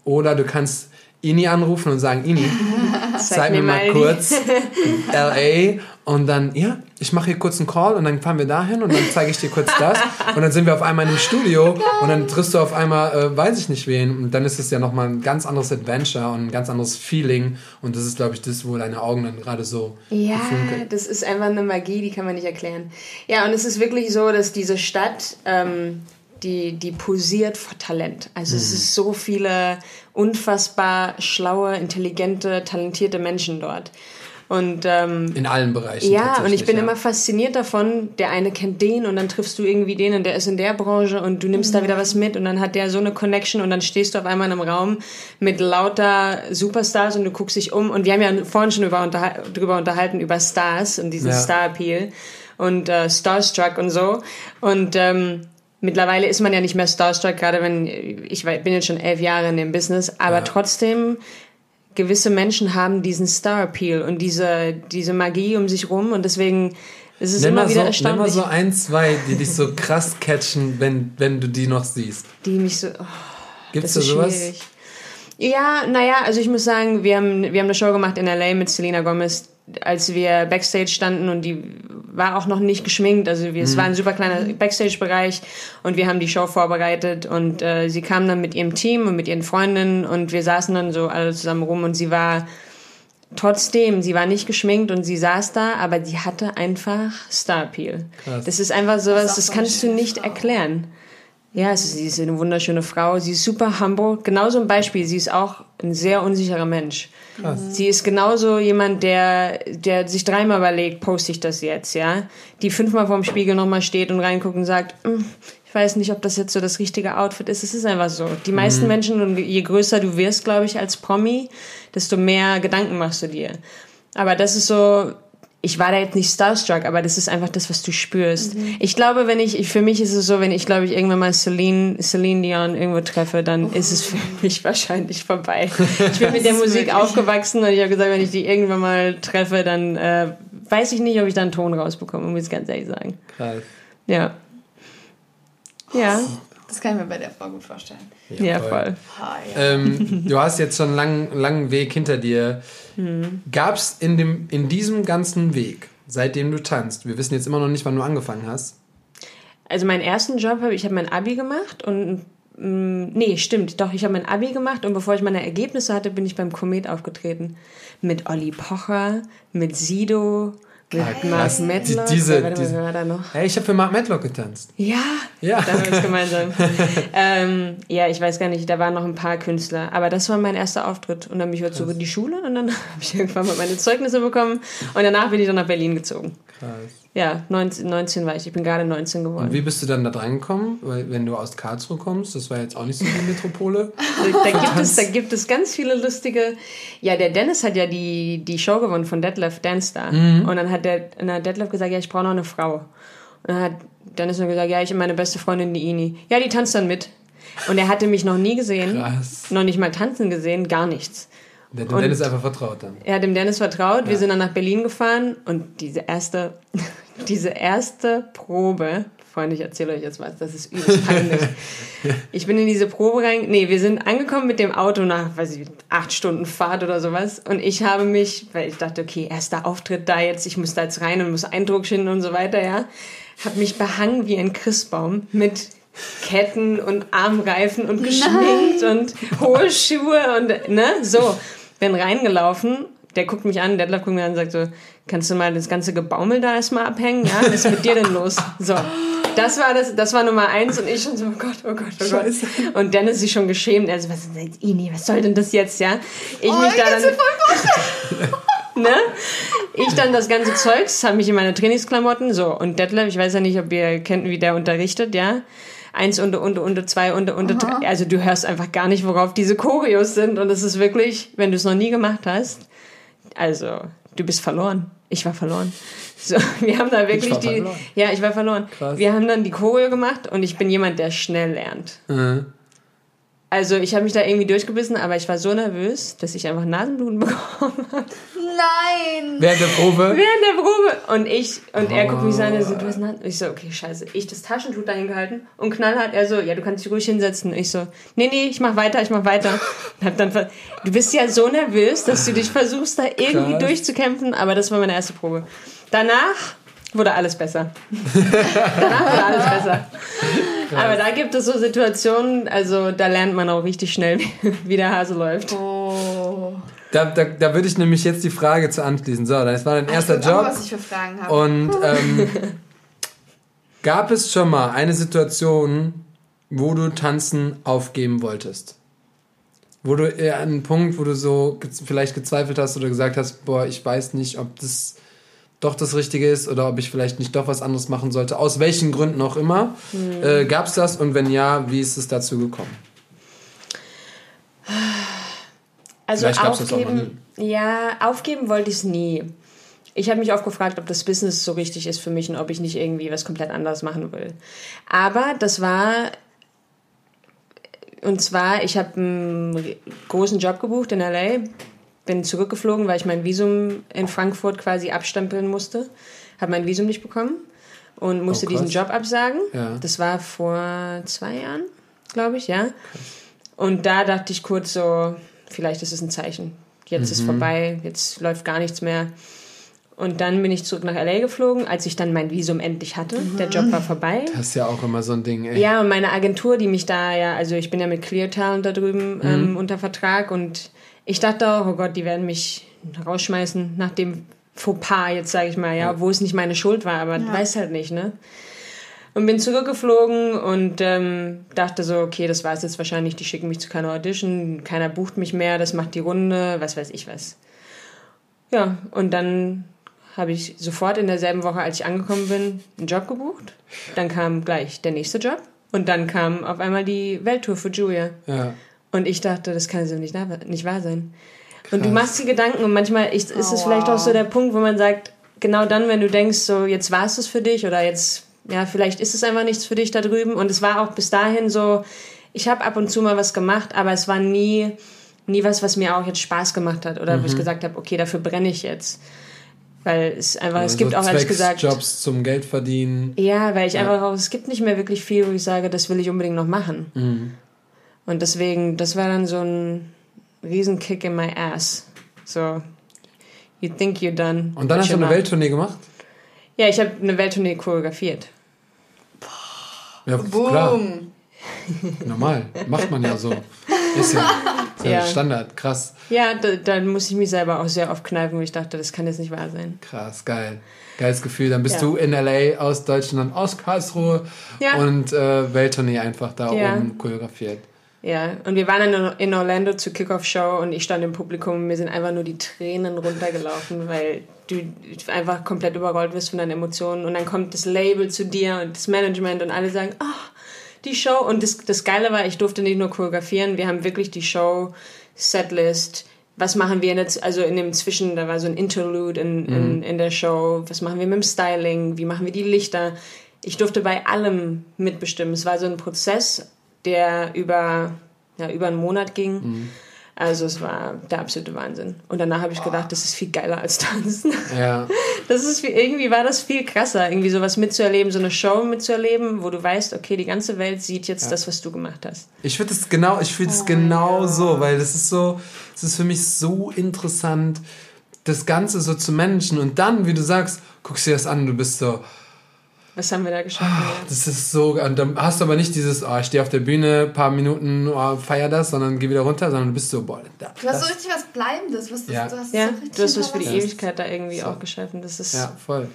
oder du kannst Ini anrufen und sagen, Ini, zeig mir mal kurz LA und dann, ja, ich mache hier kurz einen Call und dann fahren wir dahin und dann zeige ich dir kurz das und dann sind wir auf einmal in einem Studio und dann triffst du auf einmal, äh, weiß ich nicht wen und dann ist es ja nochmal ein ganz anderes Adventure und ein ganz anderes Feeling und das ist, glaube ich, das, wo deine Augen dann gerade so Ja, das ist einfach eine Magie, die kann man nicht erklären. Ja, und es ist wirklich so, dass diese Stadt... Ähm, die, die posiert vor Talent. Also mhm. es ist so viele unfassbar schlaue, intelligente, talentierte Menschen dort. Und, ähm, In allen Bereichen. Ja, und ich bin ja. immer fasziniert davon, der eine kennt den und dann triffst du irgendwie den und der ist in der Branche und du nimmst da wieder was mit und dann hat der so eine Connection und dann stehst du auf einmal in einem Raum mit lauter Superstars und du guckst dich um und wir haben ja vorhin schon über unterhal drüber unterhalten, über Stars und diesen Ja. Star-Appeal und äh, Starstruck und so und ähm, mittlerweile ist man ja nicht mehr Starstruck, gerade wenn, ich bin jetzt schon elf Jahre in dem Business, aber Ja. trotzdem gewisse Menschen haben diesen Star-Appeal und diese, diese Magie um sich rum und deswegen ist es immer wieder so, nimm mal erstaunlich, so ein, zwei, die dich so krass catchen, wenn, wenn du die noch siehst. die mich so, oh, Gibt's das da sowas? schwierig. Ja, naja, also ich muss sagen, wir haben, wir haben eine Show gemacht in L.A. mit Selena Gomez, als wir Backstage standen und die war auch noch nicht geschminkt, also wir, Mhm. es war ein super kleiner Backstage-Bereich und wir haben die Show vorbereitet und äh, sie kam dann mit ihrem Team und mit ihren Freundinnen und wir saßen dann so alle zusammen rum und sie war trotzdem, sie war nicht geschminkt und sie saß da, aber sie hatte einfach Star-Appeal. Krass. Das ist einfach sowas, das eine kannst du nicht erklären. Ja, also sie ist eine wunderschöne Frau. Sie ist super humble. Genauso ein Beispiel. Sie ist auch ein sehr unsicherer Mensch. Sie ist genauso jemand, der, der sich dreimal überlegt, poste ich das jetzt, ja? Die fünfmal vorm Spiegel nochmal steht und reinguckt und sagt, "Hm, ich weiß nicht, ob das jetzt so das richtige Outfit ist. Es ist einfach so. Die meisten Menschen, und je größer du wirst, glaube ich, als Promi, desto mehr Gedanken machst du dir. Aber das ist so, ich war da jetzt nicht starstruck, aber das ist einfach das, was du spürst. Ich glaube, wenn ich, ich, für mich ist es so, wenn ich, glaube ich, irgendwann mal Celine, Celine Dion irgendwo treffe, dann ist es für mich wahrscheinlich vorbei. Ich bin mit der Musik wirklich- aufgewachsen und ich habe gesagt, wenn ich die irgendwann mal treffe, dann äh, weiß ich nicht, ob ich da einen Ton rausbekomme, muss ich ganz ehrlich sagen. Krass. Ja. Ja, Das kann ich mir bei der Frau gut vorstellen. ja, voll. Ah, ja. Ähm, du hast jetzt schon einen langen, langen Weg hinter dir. Mhm. Gab es in, dem- in diesem ganzen Weg, seitdem du tanzt, wir wissen jetzt immer noch nicht, wann du angefangen hast, Also meinen ersten Job habe ich habe mein Abi gemacht und mh, nee, stimmt, doch, ich habe mein Abi gemacht und bevor ich meine Ergebnisse hatte, bin ich beim Komet aufgetreten mit Olli Pocher, mit Sido, mit krass. Mark Medlock. Die- diese- Warte diese- war da noch? hey, ich habe für Mark Medlock getanzt. Ja, Ja. da haben wir es gemeinsam. ähm, ja, ich weiß gar nicht, da waren noch ein paar Künstler, aber das war mein erster Auftritt und dann bin ich wieder zurück in die Schule und dann habe ich irgendwann mal meine Zeugnisse bekommen und danach bin ich dann nach Berlin gezogen. Krass. Ja, 19, 19 war ich, ich bin gerade 19 geworden. Und wie bist du dann da drangekommen? Weil wenn du aus Karlsruhe kommst, das war jetzt auch nicht so die Metropole. Da gibt, es, da gibt es ganz viele lustige. Ja, der Dennis hat ja die, die Show gewonnen von Detlef Dance Star. Und dann hat der dann hat Detlef gesagt, ja, ich brauche noch eine Frau. Und dann hat Dennis nur gesagt, ja, ich und meine beste Freundin, die Ini. Ja, die tanzt dann mit. Und er hatte mich noch nie gesehen. Krass. Noch nicht mal tanzen gesehen, gar nichts. Der hat Dennis einfach vertraut dann. Er hat dem Dennis vertraut. Wir Ja. sind dann nach Berlin gefahren und diese erste, diese erste Probe, Freunde, ich erzähle euch jetzt was, das ist übelst peinlich. Ich bin in diese Probe rein, nee, wir sind angekommen mit dem Auto nach, weiß ich, acht Stunden Fahrt oder sowas und ich habe mich, weil ich dachte, okay, erster Auftritt da jetzt, ich muss da jetzt rein und muss Eindruck schinden und so weiter, ja, habe mich behangen wie ein Christbaum mit Ketten und Armreifen und geschminkt und hohe Schuhe und ne, so. Bin reingelaufen, der guckt mich an, der guckt mich an und sagt so, kannst du mal das ganze Gebaumel da erstmal abhängen? Ja, was ist mit dir denn los? So. Das war das, das war Nummer eins und ich schon so, oh Gott, oh Gott, oh Scheiße. Gott. Und Dennis sich schon geschämt, also was ist Ini, was soll denn das jetzt, ja? Ich Oh, mich ich da dann, ne? Ich dann das ganze Zeugs, habe mich in meine Trainingsklamotten, so. Und Detlef, ich weiß ja nicht, ob ihr kennt, wie der unterrichtet, ja? Eins unter, unter, unter, zwei unter, unter, drei. Also du hörst einfach gar nicht, worauf diese Choreos sind. Und es ist wirklich, wenn du es noch nie gemacht hast, also du bist verloren. Ich war verloren. So, wir haben da wirklich war die. verloren. Ja, ich war verloren. Krass. Wir haben dann die Choreo gemacht und ich bin jemand, der schnell lernt. Mhm. Also ich habe mich da irgendwie durchgebissen, aber ich war so nervös, dass ich einfach Nasenbluten bekommen habe. Nein! Während der Probe. Während der Probe. Und ich, und er guckt mich so an, er Oh. so, du hast Hand. Ich so, okay, scheiße. Ich das Taschentuch dahin gehalten und knallhart er so, ja, du kannst dich ruhig hinsetzen. Ich so, nee, nee, ich mach weiter, ich mach weiter. Und hab dann, du bist ja so nervös, dass du dich versuchst, da irgendwie Krass. durchzukämpfen, aber das war meine erste Probe. Danach wurde alles besser. Danach wurde alles besser. Aber da gibt es so Situationen, also da lernt man auch richtig schnell, wie der Hase läuft. Oh. Da, da, da würde ich nämlich jetzt die Frage zu anschließen. So, das war dein erster ich auch, Job. was ich für Fragen habe. Und ähm, gab es schon mal eine Situation, wo du tanzen aufgeben wolltest? Wo du eher an einen Punkt, wo du so vielleicht gezweifelt hast oder gesagt hast, boah, ich weiß nicht, ob das doch das Richtige ist oder ob ich vielleicht nicht doch was anderes machen sollte, aus welchen Gründen auch immer. Mhm. Äh, Gab es das und wenn ja, wie ist es dazu gekommen? Also aufgeben, ja, aufgeben wollte ich es nie. Ich habe mich oft gefragt, ob das Business so richtig ist für mich und ob ich nicht irgendwie was komplett anderes machen will. Aber das war und zwar, ich habe einen großen Job gebucht in LA, bin zurückgeflogen, weil ich mein Visum in Frankfurt quasi abstempeln musste. Habe mein Visum nicht bekommen und musste oh, diesen Job absagen. Ja. Das war vor zwei Jahren, glaube ich, ja. Und da dachte ich kurz so, vielleicht ist es ein Zeichen. Jetzt mhm. ist vorbei, jetzt läuft gar nichts mehr. Und dann bin ich zurück nach LA geflogen, als ich dann mein Visum endlich hatte. Mhm. Der Job war vorbei. Das ist ja auch immer so ein Ding, ey. Ja, und meine Agentur, die mich da ja, also ich bin ja mit Clear Talent da drüben mhm. ähm, unter Vertrag und ich dachte oh Gott, die werden mich rausschmeißen nach dem Fauxpas, jetzt sage ich mal, ja, ja, wo es nicht meine Schuld war, aber ja. weiß halt nicht, ne? Und bin zurückgeflogen und ähm, dachte so, okay, das war es jetzt wahrscheinlich, die schicken mich zu keiner Audition, keiner bucht mich mehr, das macht die Runde, was weiß ich was. Ja, und dann habe ich sofort in derselben Woche, als ich angekommen bin, einen Job gebucht. Dann kam gleich der nächste Job und dann kam auf einmal die Welttour für Julia. Ja. Und ich dachte, das kann so nicht, nicht wahr sein. Krass. Und du machst dir Gedanken und manchmal ist, ist oh, es vielleicht wow. auch so der Punkt, wo man sagt, genau dann, wenn du denkst, so jetzt war es das für dich oder jetzt, ja, vielleicht ist es einfach nichts für dich da drüben. Und es war auch bis dahin so, ich habe ab und zu mal was gemacht, aber es war nie, nie was, was mir auch jetzt Spaß gemacht hat oder mhm. wo ich mhm. gesagt habe, okay, dafür brenne ich jetzt. Weil es einfach, also es gibt auch ehrlich gesagt. Jobs zum Geld verdienen. Ja, weil ich ja. einfach auch, es gibt nicht mehr wirklich viel, wo ich sage, das will ich unbedingt noch machen. Mhm. Und deswegen, das war dann so ein riesen Kick in my ass. So, you think you're done. Und dann hast du eine Welttournee gemacht? Ja, ich habe eine Welttournee choreografiert. Ja, Boom. klar. Normal, macht man ja so. Ist ja, ist ja, Standard, krass. Ja, da, da muss ich mich selber auch sehr oft kneifen, wo ich dachte, das kann jetzt nicht wahr sein. Krass, geil. Geiles Gefühl. Dann bist ja. du in LA aus Deutschland, aus Karlsruhe ja. und äh, Welttournee einfach da oben choreografiert. Ja, und wir waren in Orlando zur Kickoff-Show und ich stand im Publikum und mir sind einfach nur die Tränen runtergelaufen, weil du einfach komplett überrollt wirst von deinen Emotionen und dann kommt das Label zu dir und das Management und alle sagen, ah, oh, die Show. Und das, das Geile war, ich durfte nicht nur choreografieren, wir haben wirklich die Show, Setlist, was machen wir jetzt, also in dem Zwischen, da war so ein Interlude in, in, mhm. in der Show, was machen wir mit dem Styling, wie machen wir die Lichter. Ich durfte bei allem mitbestimmen. Es war so ein Prozess, der über, ja, über einen Monat ging. Mhm. Also es war der absolute Wahnsinn. Und danach habe ich gedacht, das ist viel geiler als tanzen. Ja. Das ist viel, irgendwie war das viel krasser, irgendwie sowas mitzuerleben, so eine Show mitzuerleben, wo du weißt, okay, die ganze Welt sieht jetzt ja. das, was du gemacht hast. Ich finde es genau, ich finde es oh, genau ja. so, weil das ist so, es ist für mich so interessant, das Ganze so zu managen und dann, wie du sagst, guckst dir das an, du bist so, was haben wir da geschafft? Oh, das ist so, und dann hast du aber nicht dieses, oh, ich stehe auf der Bühne, paar Minuten, oh, feier das, sondern geh wieder runter, sondern du bist so, boah, da, Du hast so richtig was Bleibendes, was ja. du hast ja, so du hast was für die Ewigkeit da irgendwie so. auch geschaffen. Das ist ja, voll.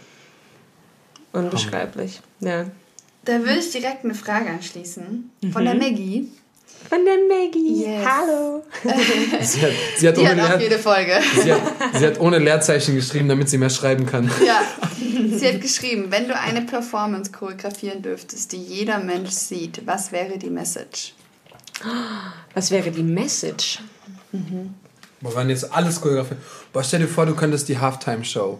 unbeschreiblich. Ja. Da würde ich direkt eine Frage anschließen von mhm. der Maggie. Von der Maggie. Yes. Hallo. sie hat, sie hat, ohne, hat jede Folge. Sie hat, sie hat ohne Leerzeichen geschrieben, damit sie mehr schreiben kann. Ja. Sie hat geschrieben, wenn du eine Performance choreografieren dürftest, die jeder Mensch sieht, was wäre die Message? Was wäre die Message? Mhm. Wir waren jetzt alles choreografieren. Boah, stell dir vor, du könntest die Halftime-Show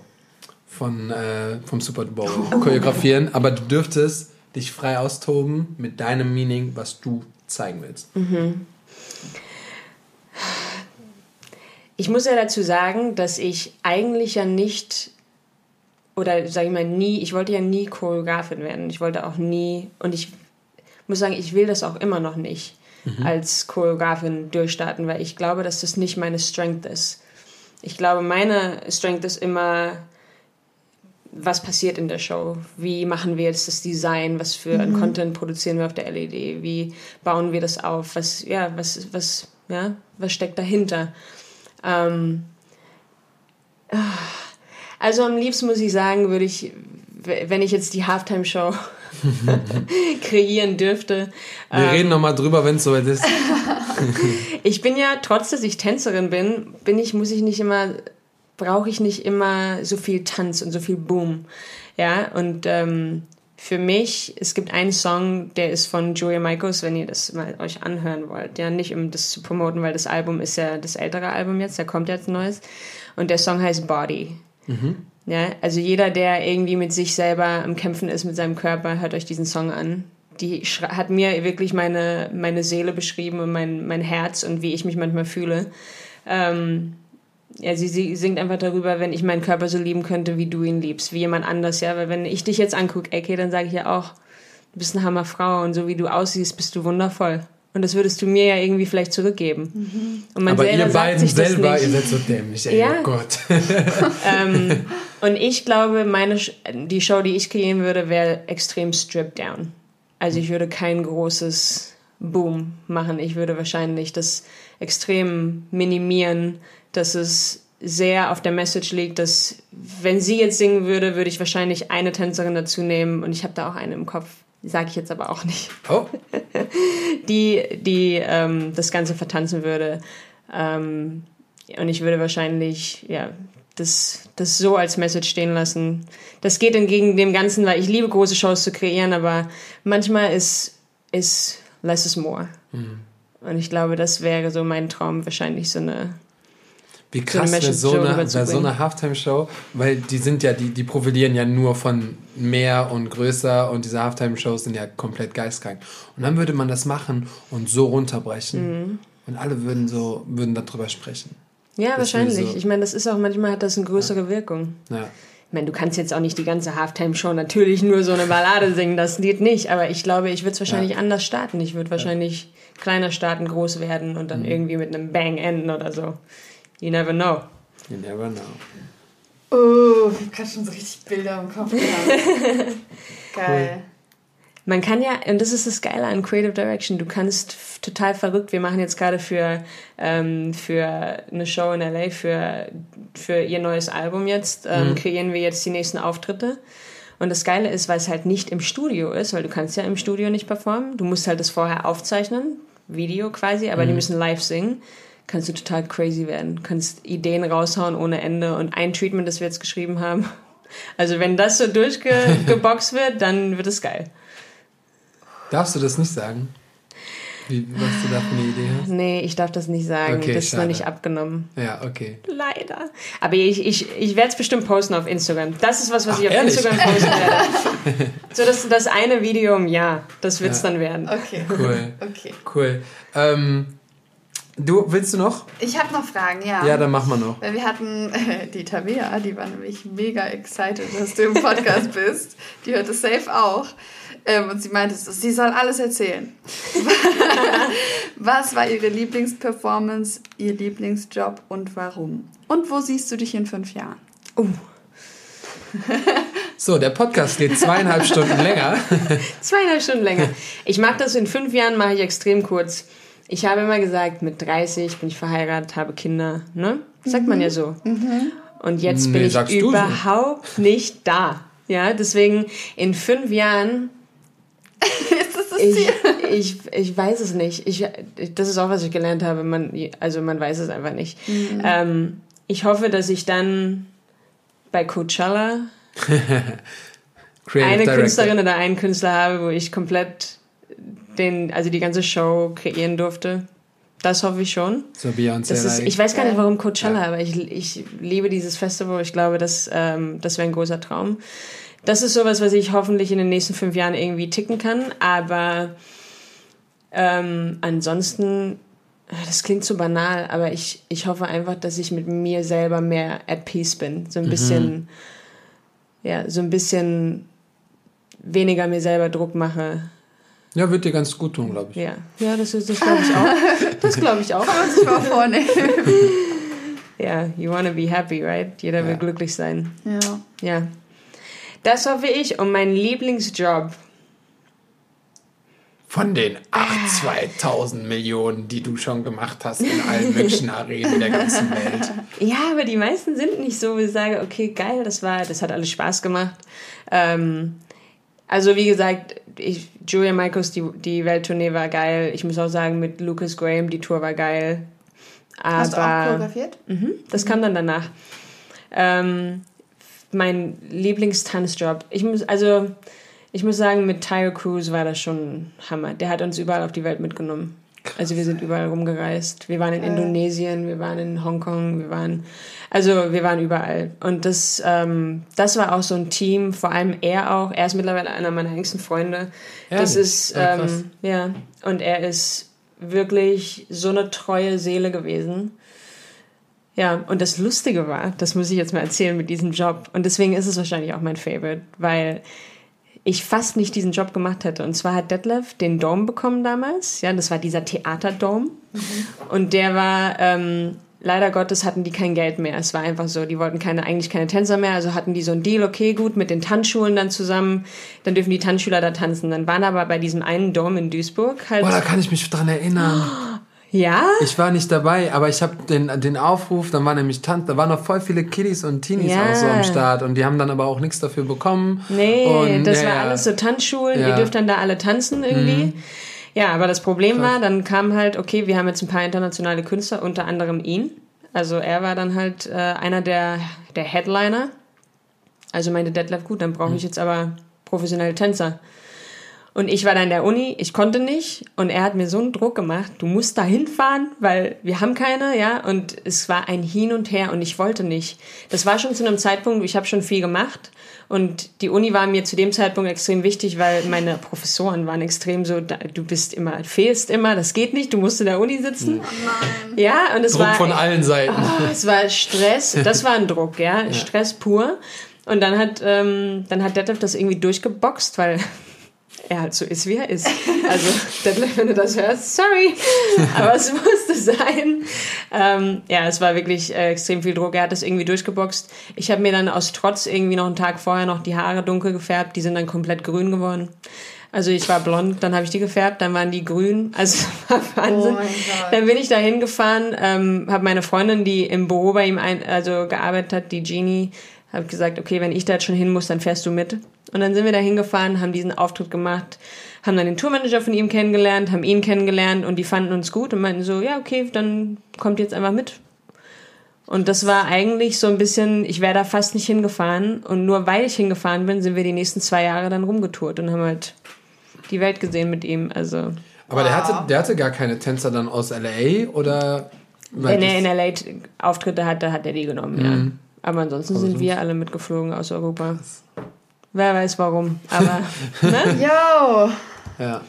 von, äh, vom Super Bowl oh. choreografieren, aber du dürftest dich frei austoben mit deinem Meaning, was du zeigen willst. Mhm. Ich muss ja dazu sagen, dass ich eigentlich ja nicht oder sage ich mal nie, ich wollte ja nie Choreografin werden. Ich wollte auch nie und ich muss sagen, ich will das auch immer noch nicht mhm. als Choreografin durchstarten, weil ich glaube, dass das nicht meine Strength ist. Ich glaube, meine Strength ist immer was passiert in der Show? Wie machen wir jetzt das Design? Was für mhm. Content produzieren wir auf der LED? Wie bauen wir das auf? Was, ja, was, was, ja, was steckt dahinter? Ähm, also am liebsten muss ich sagen, würde ich, wenn ich jetzt die Halftime-Show kreieren dürfte. Wir ähm, reden nochmal drüber, wenn es soweit ist. ich bin ja, trotz dass ich Tänzerin bin, bin ich, muss ich nicht immer, brauche ich nicht immer so viel Tanz und so viel Boom. Ja, und ähm, für mich, es gibt einen Song, der ist von Julia Michaels, wenn ihr das mal euch anhören wollt. Ja, nicht um das zu promoten, weil das Album ist ja das ältere Album jetzt, da kommt jetzt ein neues. Und der Song heißt Body. Mhm. Ja, also jeder, der irgendwie mit sich selber am Kämpfen ist, mit seinem Körper, hört euch diesen Song an. Die hat mir wirklich meine, meine Seele beschrieben und mein, mein Herz und wie ich mich manchmal fühle. Ähm, ja, sie, sie singt einfach darüber, wenn ich meinen Körper so lieben könnte, wie du ihn liebst, wie jemand anders, ja. Weil wenn ich dich jetzt angucke, okay, dann sage ich ja auch, du bist eine Hammerfrau und so wie du aussiehst, bist du wundervoll. Und das würdest du mir ja irgendwie vielleicht zurückgeben. Mhm. Und man Aber ihr beiden selber, ihr seid so dämlich, ey, ja. oh Gott. ähm, und ich glaube, meine, die Show, die ich kreieren würde, wäre extrem stripped down. Also ich würde kein großes Boom machen. Ich würde wahrscheinlich das extrem minimieren, dass es sehr auf der Message liegt, dass wenn sie jetzt singen würde, würde ich wahrscheinlich eine Tänzerin dazu nehmen und ich habe da auch eine im Kopf, sage ich jetzt aber auch nicht, oh. die, die ähm, das Ganze vertanzen würde. Ähm, und ich würde wahrscheinlich, ja, das, das so als Message stehen lassen. Das geht entgegen dem Ganzen, weil ich liebe große Shows zu kreieren, aber manchmal ist, ist less is more. Mhm. Und ich glaube, das wäre so mein Traum, wahrscheinlich so eine wie krass wäre so eine, wär so eine Halftime-Show, weil die sind ja, die, die profilieren ja nur von mehr und größer und diese Halftime-Shows sind ja komplett geistkrank. Und dann würde man das machen und so runterbrechen mhm. und alle würden so, würden darüber sprechen. Ja, das wahrscheinlich. So ich meine, das ist auch, manchmal hat das eine größere ja. Wirkung. Ja. Ich meine, du kannst jetzt auch nicht die ganze Halftime-Show natürlich nur so eine Ballade singen, das geht nicht, aber ich glaube, ich würde es wahrscheinlich ja. anders starten. Ich würde wahrscheinlich kleiner starten, groß werden und dann mhm. irgendwie mit einem Bang enden oder so. You never know. You never know. Oh, ich habe gerade schon so richtig Bilder im Kopf gehabt. Geil. Cool. Man kann ja, und das ist das Geile an Creative Direction, du kannst total verrückt, wir machen jetzt gerade für, ähm, für eine Show in LA, für, für ihr neues Album jetzt, ähm, mhm. kreieren wir jetzt die nächsten Auftritte. Und das Geile ist, weil es halt nicht im Studio ist, weil du kannst ja im Studio nicht performen, du musst halt das vorher aufzeichnen, Video quasi, aber mhm. die müssen live singen kannst du total crazy werden. Kannst Ideen raushauen ohne Ende. Und ein Treatment, das wir jetzt geschrieben haben. Also wenn das so durchgeboxt wird, dann wird es geil. Darfst du das nicht sagen? Wie, was du da für eine Idee hast? Nee, ich darf das nicht sagen. Okay, das ist noch nicht abgenommen. Ja, okay. Leider. Aber ich, ich, ich werde es bestimmt posten auf Instagram. Das ist was, was Ach, ich auf ehrlich? Instagram posten werde. so das, das eine Video im Jahr, das wird es ja. dann werden. Okay. Cool. okay. Cool. Ähm, Du, willst du noch? Ich habe noch Fragen, ja. Ja, dann machen wir noch. Weil wir hatten äh, die Tabea, die war nämlich mega excited, dass du im Podcast bist. Die hört es safe auch. Ähm, und sie meinte, sie soll alles erzählen. Was war ihre Lieblingsperformance, ihr Lieblingsjob und warum? Und wo siehst du dich in fünf Jahren? Uh. So, der Podcast geht zweieinhalb Stunden länger. zweieinhalb Stunden länger. Ich mache das in fünf Jahren, mache ich extrem kurz. Ich habe immer gesagt, mit 30 bin ich verheiratet, habe Kinder, ne? Sagt mhm. man ja so. Mhm. Und jetzt nee, bin ich überhaupt so. nicht da. Ja, deswegen in fünf Jahren. ist das das Ziel? Ich, ich, ich weiß es nicht. Ich, das ist auch, was ich gelernt habe. Man, also man weiß es einfach nicht. Mhm. Ähm, ich hoffe, dass ich dann bei Coachella eine Director. Künstlerin oder einen Künstler habe, wo ich komplett den, also die ganze Show kreieren durfte. Das hoffe ich schon. So Beyoncé. Ist, ich weiß gar nicht, warum Coachella, ja. aber ich, ich liebe dieses Festival. Ich glaube, das, ähm, das wäre ein großer Traum. Das ist sowas, was ich hoffentlich in den nächsten fünf Jahren irgendwie ticken kann. Aber ähm, ansonsten, das klingt so banal, aber ich, ich hoffe einfach, dass ich mit mir selber mehr at peace bin. So ein mhm. bisschen, ja, so ein bisschen weniger mir selber Druck mache ja, wird dir ganz gut tun, glaube ich. Ja, ja das, das glaube ich auch. Das glaube ich auch. Kann man sich mal vornehmen. ja, you wanna be happy, right? Jeder ja. will glücklich sein. Ja. Ja. Das hoffe ich. Und mein Lieblingsjob. Von den 8, 2000 Millionen, die du schon gemacht hast in allen möglichen Arenen der ganzen Welt. Ja, aber die meisten sind nicht so, wie ich sage, okay, geil, das war, das hat alles Spaß gemacht. Ähm, also wie gesagt, ich, Julia Michaels, die, die Welttournee war geil. Ich muss auch sagen, mit Lucas Graham, die Tour war geil. Aber, Hast du auch choreografiert? Mhm, das mhm. kam dann danach. Ähm, mein Lieblingstanzjob. Ich muss, also, ich muss sagen, mit Tyre Cruise war das schon Hammer. Der hat uns überall auf die Welt mitgenommen. Also wir sind überall rumgereist. Wir waren in Indonesien, wir waren in Hongkong, wir waren, also wir waren überall. Und das, ähm, das war auch so ein Team, vor allem er auch. Er ist mittlerweile einer meiner engsten Freunde. Ja, das ist, ähm, ja, und er ist wirklich so eine treue Seele gewesen. Ja, und das Lustige war, das muss ich jetzt mal erzählen mit diesem Job. Und deswegen ist es wahrscheinlich auch mein Favorite, weil ich fast nicht diesen Job gemacht hätte. Und zwar hat Detlef den Dome bekommen damals. Ja, das war dieser Theaterdome. Mhm. Und der war, ähm, leider Gottes hatten die kein Geld mehr. Es war einfach so, die wollten keine, eigentlich keine Tänzer mehr. Also hatten die so ein Deal, okay, gut, mit den Tanzschulen dann zusammen. Dann dürfen die Tanzschüler da tanzen. Dann waren aber bei diesem einen Dome in Duisburg halt. Boah, da kann ich mich dran erinnern. Ja? Ich war nicht dabei, aber ich habe den, den Aufruf, dann war nämlich Tant, da waren noch voll viele Kiddies und Teenies ja. auch so am Start und die haben dann aber auch nichts dafür bekommen. Nee, und, das ja, war alles so Tanzschulen, ja. ihr dürft dann da alle tanzen irgendwie. Mhm. Ja, aber das Problem Krass. war, dann kam halt, okay, wir haben jetzt ein paar internationale Künstler, unter anderem ihn. Also er war dann halt äh, einer der, der Headliner. Also meinte Detlef, gut, dann brauche ich mhm. jetzt aber professionelle Tänzer. Und ich war dann in der Uni, ich konnte nicht und er hat mir so einen Druck gemacht, du musst da hinfahren, weil wir haben keine, ja, und es war ein Hin und Her und ich wollte nicht. Das war schon zu einem Zeitpunkt, ich habe schon viel gemacht und die Uni war mir zu dem Zeitpunkt extrem wichtig, weil meine Professoren waren extrem so, du bist immer, fehlst immer, das geht nicht, du musst in der Uni sitzen. Oh ja, und es Druck war von allen Seiten. Oh, es war Stress, das war ein Druck, ja, ja. Stress pur. Und dann hat, ähm, dann hat Detlef das irgendwie durchgeboxt, weil er halt so ist, wie er ist. Also, Detlef, wenn du das hörst, sorry, aber es musste sein. Ähm, ja, es war wirklich äh, extrem viel Druck. Er hat das irgendwie durchgeboxt. Ich habe mir dann aus Trotz irgendwie noch einen Tag vorher noch die Haare dunkel gefärbt. Die sind dann komplett grün geworden. Also ich war blond, dann habe ich die gefärbt, dann waren die grün. Also war Wahnsinn. Oh dann bin ich da hingefahren, ähm, habe meine Freundin, die im Büro bei ihm ein, also gearbeitet hat, die Genie, habe gesagt, okay, wenn ich da jetzt schon hin muss, dann fährst du mit. Und dann sind wir da hingefahren, haben diesen Auftritt gemacht, haben dann den Tourmanager von ihm kennengelernt, haben ihn kennengelernt und die fanden uns gut und meinten so, ja, okay, dann kommt jetzt einfach mit. Und das war eigentlich so ein bisschen, ich wäre da fast nicht hingefahren und nur weil ich hingefahren bin, sind wir die nächsten zwei Jahre dann rumgetourt und haben halt die Welt gesehen mit ihm. Also. Aber wow. der hatte, der hatte gar keine Tänzer dann aus LA oder? Wenn er in LA Auftritte hatte, hat er die genommen, mhm. ja. Aber ansonsten Aber sind wir alle mitgeflogen aus Europa. Krass. Wer weiß warum, aber. ne? Yo! Ja.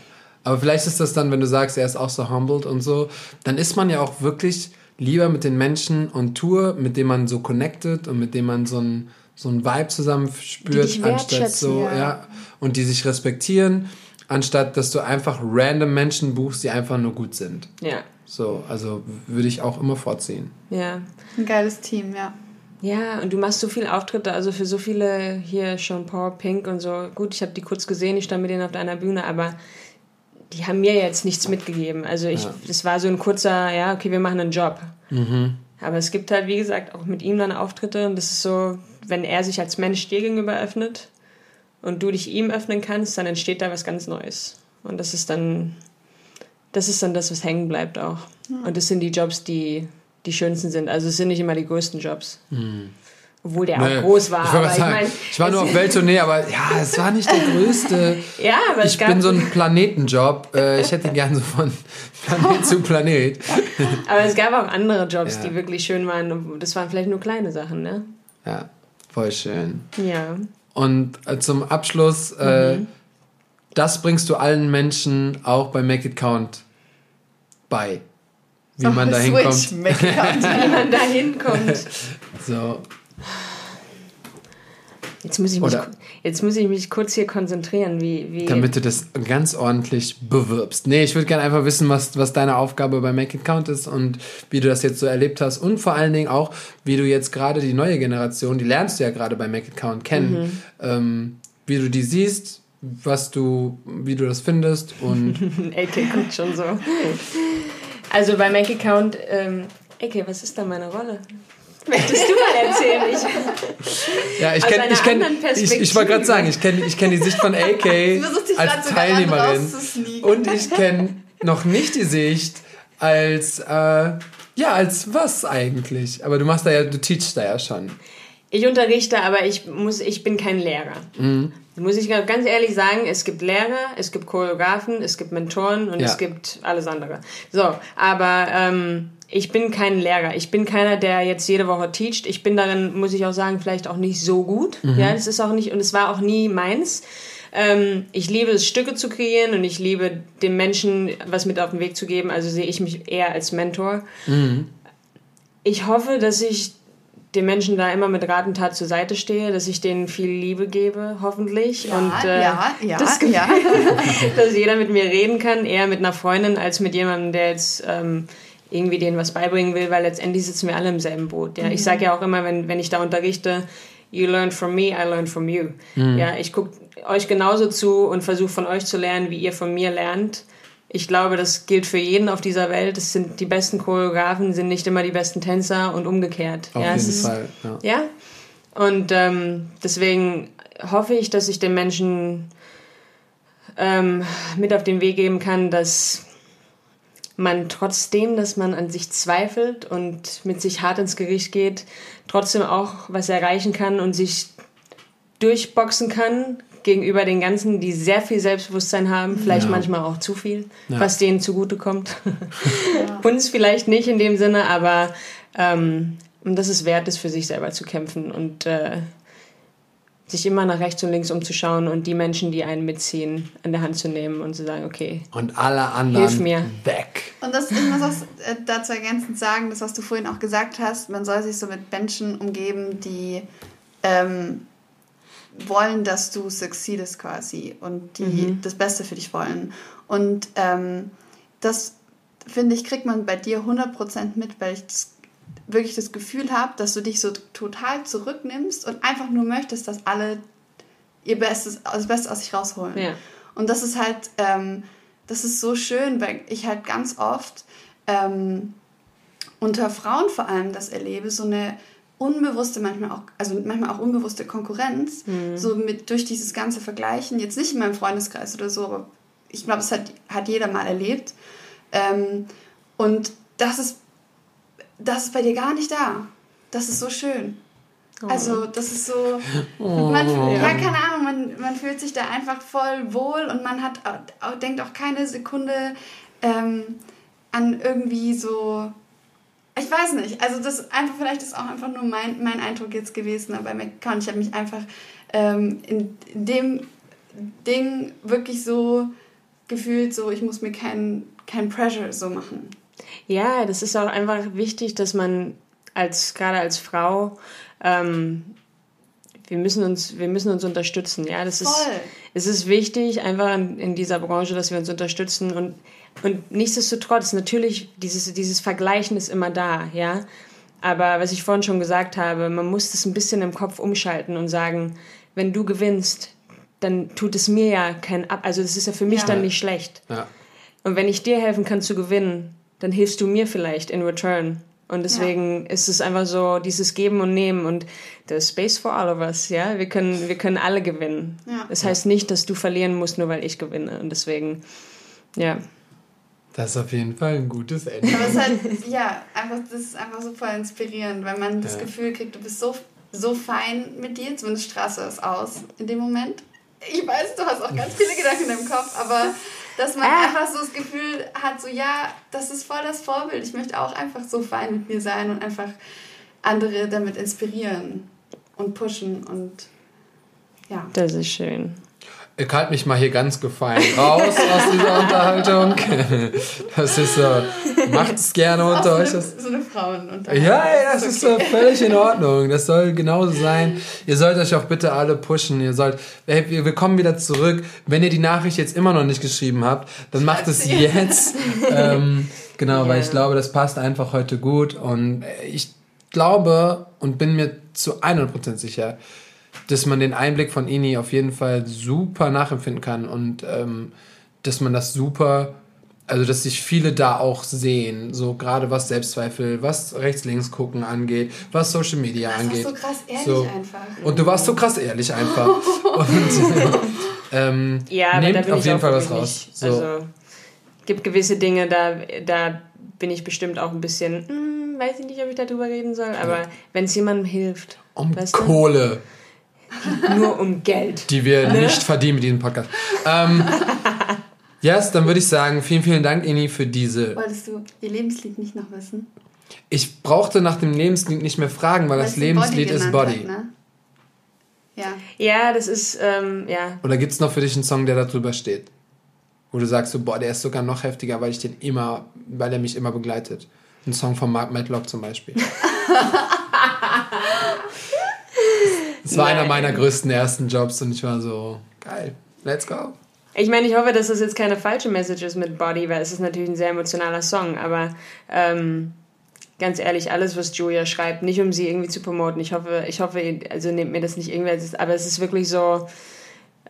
Aber vielleicht ist das dann, wenn du sagst, er ist auch so humbled und so, dann ist man ja auch wirklich lieber mit den Menschen on Tour, mit denen man so connected und mit denen man so ein, so ein Vibe zusammen spürt, anstatt so, ja. ja. Und die sich respektieren, anstatt dass du einfach random Menschen buchst, die einfach nur gut sind. Ja. So, also würde ich auch immer vorziehen. Ja. Ein geiles Team, ja. Ja, und du machst so viele Auftritte, also für so viele hier schon Paul Pink und so. Gut, ich habe die kurz gesehen, ich stand mit denen auf deiner Bühne, aber die haben mir jetzt nichts mitgegeben. Also ich, ja. das war so ein kurzer, ja, okay, wir machen einen Job. Mhm. Aber es gibt halt, wie gesagt, auch mit ihm dann Auftritte und das ist so, wenn er sich als Mensch dir gegenüber öffnet und du dich ihm öffnen kannst, dann entsteht da was ganz Neues. Und das ist dann, das ist dann das, was hängen bleibt auch. Ja. Und das sind die Jobs, die die schönsten sind. Also es sind nicht immer die größten Jobs. Hm. Obwohl der nee, auch groß war. Ich, aber ich, mein, ich war nur auf Welttournee, aber ja, es war nicht der größte. ja, aber ich bin so ein Planetenjob. Äh, ich hätte gern so von Planet zu Planet. aber es gab auch andere Jobs, ja. die wirklich schön waren. Das waren vielleicht nur kleine Sachen, ne? Ja, voll schön. Ja. Und äh, zum Abschluss, äh, mhm. das bringst du allen Menschen auch bei Make It Count bei wie man da hinkommt. wie man da hinkommt. so. Jetzt muss, ich mich, jetzt muss ich mich kurz hier konzentrieren, wie, wie. Damit du das ganz ordentlich bewirbst. Nee, ich würde gerne einfach wissen, was, was deine Aufgabe bei Make It Count ist und wie du das jetzt so erlebt hast. Und vor allen Dingen auch, wie du jetzt gerade die neue Generation, die lernst du ja gerade bei Make It Count kennen, mhm. ähm, wie du die siehst, was du, wie du das findest und. AK guckt schon so. Also bei Make Account, ähm, Ecke, was ist da meine Rolle? Möchtest du mal erzählen? Ich, ja, ich kenne, ich, kenn, ich, ich wollte gerade sagen, ich kenne ich kenn die Sicht von AK. Als Teilnehmerin. Und ich kenne noch nicht die Sicht als, äh, ja, als was eigentlich? Aber du machst da ja, du teachst da ja schon. Ich unterrichte, aber ich muss, ich bin kein Lehrer. Mhm. Muss ich ganz ehrlich sagen, es gibt Lehrer, es gibt Choreografen, es gibt Mentoren und ja. es gibt alles andere. So, aber ähm, ich bin kein Lehrer. Ich bin keiner, der jetzt jede Woche teacht. Ich bin darin, muss ich auch sagen, vielleicht auch nicht so gut. Mhm. Ja, das ist auch nicht, und es war auch nie meins. Ähm, ich liebe es, Stücke zu kreieren und ich liebe dem Menschen was mit auf den Weg zu geben. Also sehe ich mich eher als Mentor. Mhm. Ich hoffe, dass ich den Menschen da immer mit Rat und Tat zur Seite stehe, dass ich denen viel Liebe gebe, hoffentlich. Ja, und äh, ja, ja, das ja. dass jeder mit mir reden kann, eher mit einer Freundin als mit jemandem, der jetzt ähm, irgendwie denen was beibringen will, weil letztendlich sitzen wir alle im selben Boot. Ja? Mhm. Ich sage ja auch immer, wenn, wenn ich da unterrichte, you learn from me, I learn from you. Mhm. Ja, ich gucke euch genauso zu und versuche von euch zu lernen, wie ihr von mir lernt. Ich glaube, das gilt für jeden auf dieser Welt. Es sind die besten Choreografen, sind nicht immer die besten Tänzer und umgekehrt. Auf ja, jeden ist, Fall. Ja. ja? Und ähm, deswegen hoffe ich, dass ich den Menschen ähm, mit auf den Weg geben kann, dass man trotzdem, dass man an sich zweifelt und mit sich hart ins Gericht geht, trotzdem auch was erreichen kann und sich durchboxen kann gegenüber den ganzen, die sehr viel Selbstbewusstsein haben, vielleicht ja. manchmal auch zu viel, ja. was denen zugutekommt. Ja. Uns vielleicht nicht in dem Sinne, aber ähm, und dass es wert ist, für sich selber zu kämpfen und äh, sich immer nach rechts und links umzuschauen und die Menschen, die einen mitziehen, an der Hand zu nehmen und zu sagen, okay. Und alle anderen hilf mir. weg. Und das, ich muss auch äh, dazu ergänzend sagen, das, was du vorhin auch gesagt hast, man soll sich so mit Menschen umgeben, die ähm, wollen, dass du succeedest quasi und die mhm. das Beste für dich wollen. Und ähm, das, finde ich, kriegt man bei dir 100% mit, weil ich das, wirklich das Gefühl habe, dass du dich so total zurücknimmst und einfach nur möchtest, dass alle ihr Bestes, das Beste aus sich rausholen. Ja. Und das ist halt, ähm, das ist so schön, weil ich halt ganz oft ähm, unter Frauen vor allem das erlebe, so eine unbewusste, manchmal auch, also manchmal auch unbewusste Konkurrenz, mhm. so mit durch dieses ganze Vergleichen, jetzt nicht in meinem Freundeskreis oder so, aber ich glaube, es hat, hat jeder mal erlebt. Ähm, und das ist, das ist bei dir gar nicht da. Das ist so schön. Oh. Also, das ist so. Oh. Man, ja, keine Ahnung, man, man fühlt sich da einfach voll wohl und man hat, denkt auch keine Sekunde ähm, an irgendwie so ich weiß nicht. Also das einfach, vielleicht ist auch einfach nur mein, mein Eindruck jetzt gewesen bei McCown. Ich habe mich einfach ähm, in, in dem Ding wirklich so gefühlt, so ich muss mir kein, kein Pressure so machen. Ja, das ist auch einfach wichtig, dass man als gerade als Frau ähm, wir müssen uns wir müssen uns unterstützen ja das Voll. ist es ist wichtig einfach in, in dieser Branche dass wir uns unterstützen und und nichtsdestotrotz, natürlich, dieses, dieses Vergleichen ist immer da, ja. Aber was ich vorhin schon gesagt habe, man muss das ein bisschen im Kopf umschalten und sagen, wenn du gewinnst, dann tut es mir ja kein Ab, also das ist ja für mich ja. dann nicht schlecht. Ja. Und wenn ich dir helfen kann zu gewinnen, dann hilfst du mir vielleicht in return. Und deswegen ja. ist es einfach so dieses Geben und Nehmen und the space for all of us, ja. Wir können, wir können alle gewinnen. Ja. Das heißt nicht, dass du verlieren musst, nur weil ich gewinne. Und deswegen, ja. Das ist auf jeden Fall ein gutes Ende. Aber es ist halt, ja, einfach, das ist einfach super inspirierend, weil man das ja. Gefühl kriegt, du bist so, so fein mit dir, zumindest straße es aus in dem Moment. Ich weiß, du hast auch ganz viele Gedanken im Kopf, aber dass man ah. einfach so das Gefühl hat, so ja, das ist voll das Vorbild. Ich möchte auch einfach so fein mit mir sein und einfach andere damit inspirieren und pushen und ja. Das ist schön. Ich halte mich mal hier ganz gefallen raus aus dieser Unterhaltung. Das ist so, macht es gerne unter euch. So eine Frauenunterhaltung. Ja, ja, das ist, okay. ist völlig in Ordnung. Das soll genauso sein. Ihr sollt euch auch bitte alle pushen. Ihr sollt, hey, wir kommen wieder zurück. Wenn ihr die Nachricht jetzt immer noch nicht geschrieben habt, dann macht es jetzt. ähm, genau, yeah. weil ich glaube, das passt einfach heute gut. Und ich glaube und bin mir zu 100% sicher, dass man den Einblick von Ini auf jeden Fall super nachempfinden kann und ähm, dass man das super, also dass sich viele da auch sehen, so gerade was Selbstzweifel, was rechts-links gucken angeht, was Social Media das angeht. so krass ehrlich so. einfach. Und du warst so krass ehrlich einfach. und, Ähm, ja, aber da bin auf jeden Fall was raus. So. Also gibt gewisse Dinge, da, da bin ich bestimmt auch ein bisschen, hm, weiß ich nicht, ob ich darüber reden soll, aber ja. wenn es jemandem hilft. Um Kohle. Du? Nur um Geld. Die wir ne? nicht verdienen mit diesem Podcast. ähm, yes, dann würde ich sagen, vielen, vielen Dank, Ini, für diese. Wolltest du ihr Lebenslied nicht noch wissen? Ich brauchte nach dem Lebenslied nicht mehr fragen, weil, weil das Lebenslied Body ist Body. Hat, ne? Ja. Ja, das ist, ähm, ja. Oder gibt es noch für dich einen Song, der da drüber steht? Wo du sagst, so, boah, der ist sogar noch heftiger, weil ich den immer, weil er mich immer begleitet. Ein Song von Mark Matlock zum Beispiel. das war Nein. einer meiner größten ersten Jobs und ich war so, geil, let's go. Ich meine, ich hoffe, dass das jetzt keine falsche Message ist mit Body, weil es ist natürlich ein sehr emotionaler Song, aber ähm, ganz ehrlich, alles, was Julia schreibt, nicht um sie irgendwie zu promoten. Ich hoffe, ich hoffe, also nehmt mir das nicht irgendwie, aber es ist wirklich so,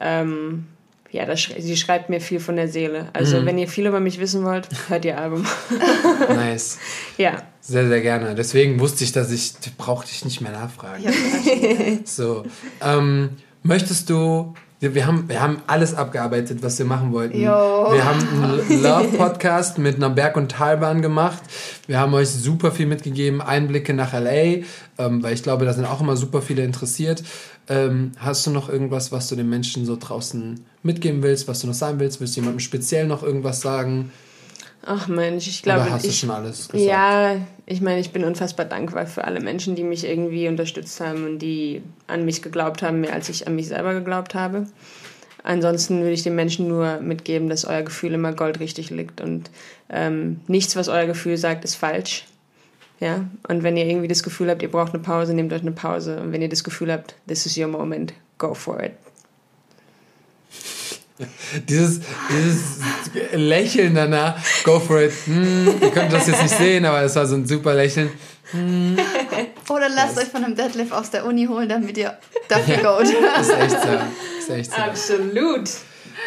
ähm, ja, das, sie schreibt mir viel von der Seele. Also, mhm. wenn ihr viel über mich wissen wollt, hört ihr Album. nice. Ja. Sehr, sehr gerne. Deswegen wusste ich, dass ich, brauchte ich nicht mehr nachfragen. Ja, so. Ähm, möchtest du wir, haben, wir haben alles abgearbeitet, was wir machen wollten. Jo. Wir haben einen Love-Podcast mit einer Berg- und Talbahn gemacht. Wir haben euch super viel mitgegeben, Einblicke nach L.A., ähm, weil ich glaube, da sind auch immer super viele interessiert. Ähm, hast du noch irgendwas, was du den Menschen so draußen mitgeben willst, was du noch sagen willst? Willst du jemandem speziell noch irgendwas sagen? Ach Mensch, ich glaube. Oder hast ich, du schon alles gesagt? Ja, ich meine, ich bin unfassbar dankbar für alle Menschen, die mich irgendwie unterstützt haben und die an mich geglaubt haben, mehr als ich an mich selber geglaubt habe. Ansonsten würde ich den Menschen nur mitgeben, dass euer Gefühl immer goldrichtig liegt und ähm, nichts, was euer Gefühl sagt, ist falsch. Ja, und wenn ihr irgendwie das Gefühl habt, ihr braucht eine Pause, nehmt euch eine Pause. Und wenn ihr das Gefühl habt, this is your moment, go for it. Dieses, dieses Lächeln danach, go for it. Hm, ihr könnt das jetzt nicht sehen, aber es war so ein super Lächeln. Hm. Oder lasst yes. euch von einem Deadlift aus der Uni holen, damit ihr dafür ja, geht. ist echt so. Ist echt so. Absolut.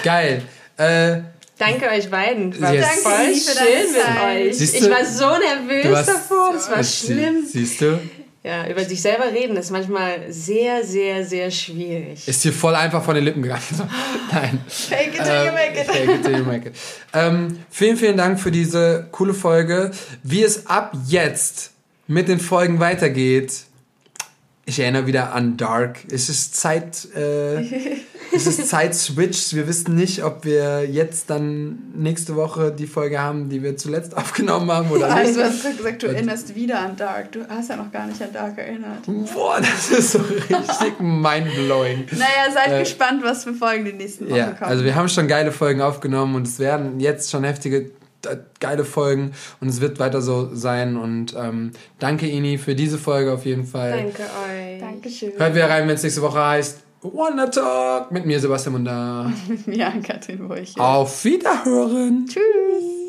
Geil. Äh, Danke euch beiden. War yes. voll schön mit euch. ich war so nervös davor. Das war schlimm. Siehst du? Ja, über sich selber reden ist manchmal sehr, sehr, sehr schwierig. Ist hier voll einfach von den Lippen gegangen. Nein. Fake it till you make it. Fake it till you make it. Ähm, vielen, vielen Dank für diese coole Folge. Wie es ab jetzt mit den Folgen weitergeht, ich erinnere wieder an Dark. Es ist Zeit, äh, es ist Zeit Switch. Wir wissen nicht, ob wir jetzt dann nächste Woche die Folge haben, die wir zuletzt aufgenommen haben oder nicht. Also du hast gesagt, du erinnerst wieder an Dark. Du hast ja noch gar nicht an Dark erinnert. Boah, das ist so richtig mindblowing. Naja, seid äh, gespannt, was für Folgen die nächsten Wochen ja, kommen. Also wir haben schon geile Folgen aufgenommen und es werden jetzt schon heftige geile Folgen und es wird weiter so sein. Und ähm, danke, Ini, für diese Folge auf jeden Fall. Danke euch. Dankeschön. Hört wieder rein, wenn es nächste Woche heißt Wonder Talk mit mir, Sebastian Munda. mir, Katrin Burch. Auf Wiederhören. Tschüss.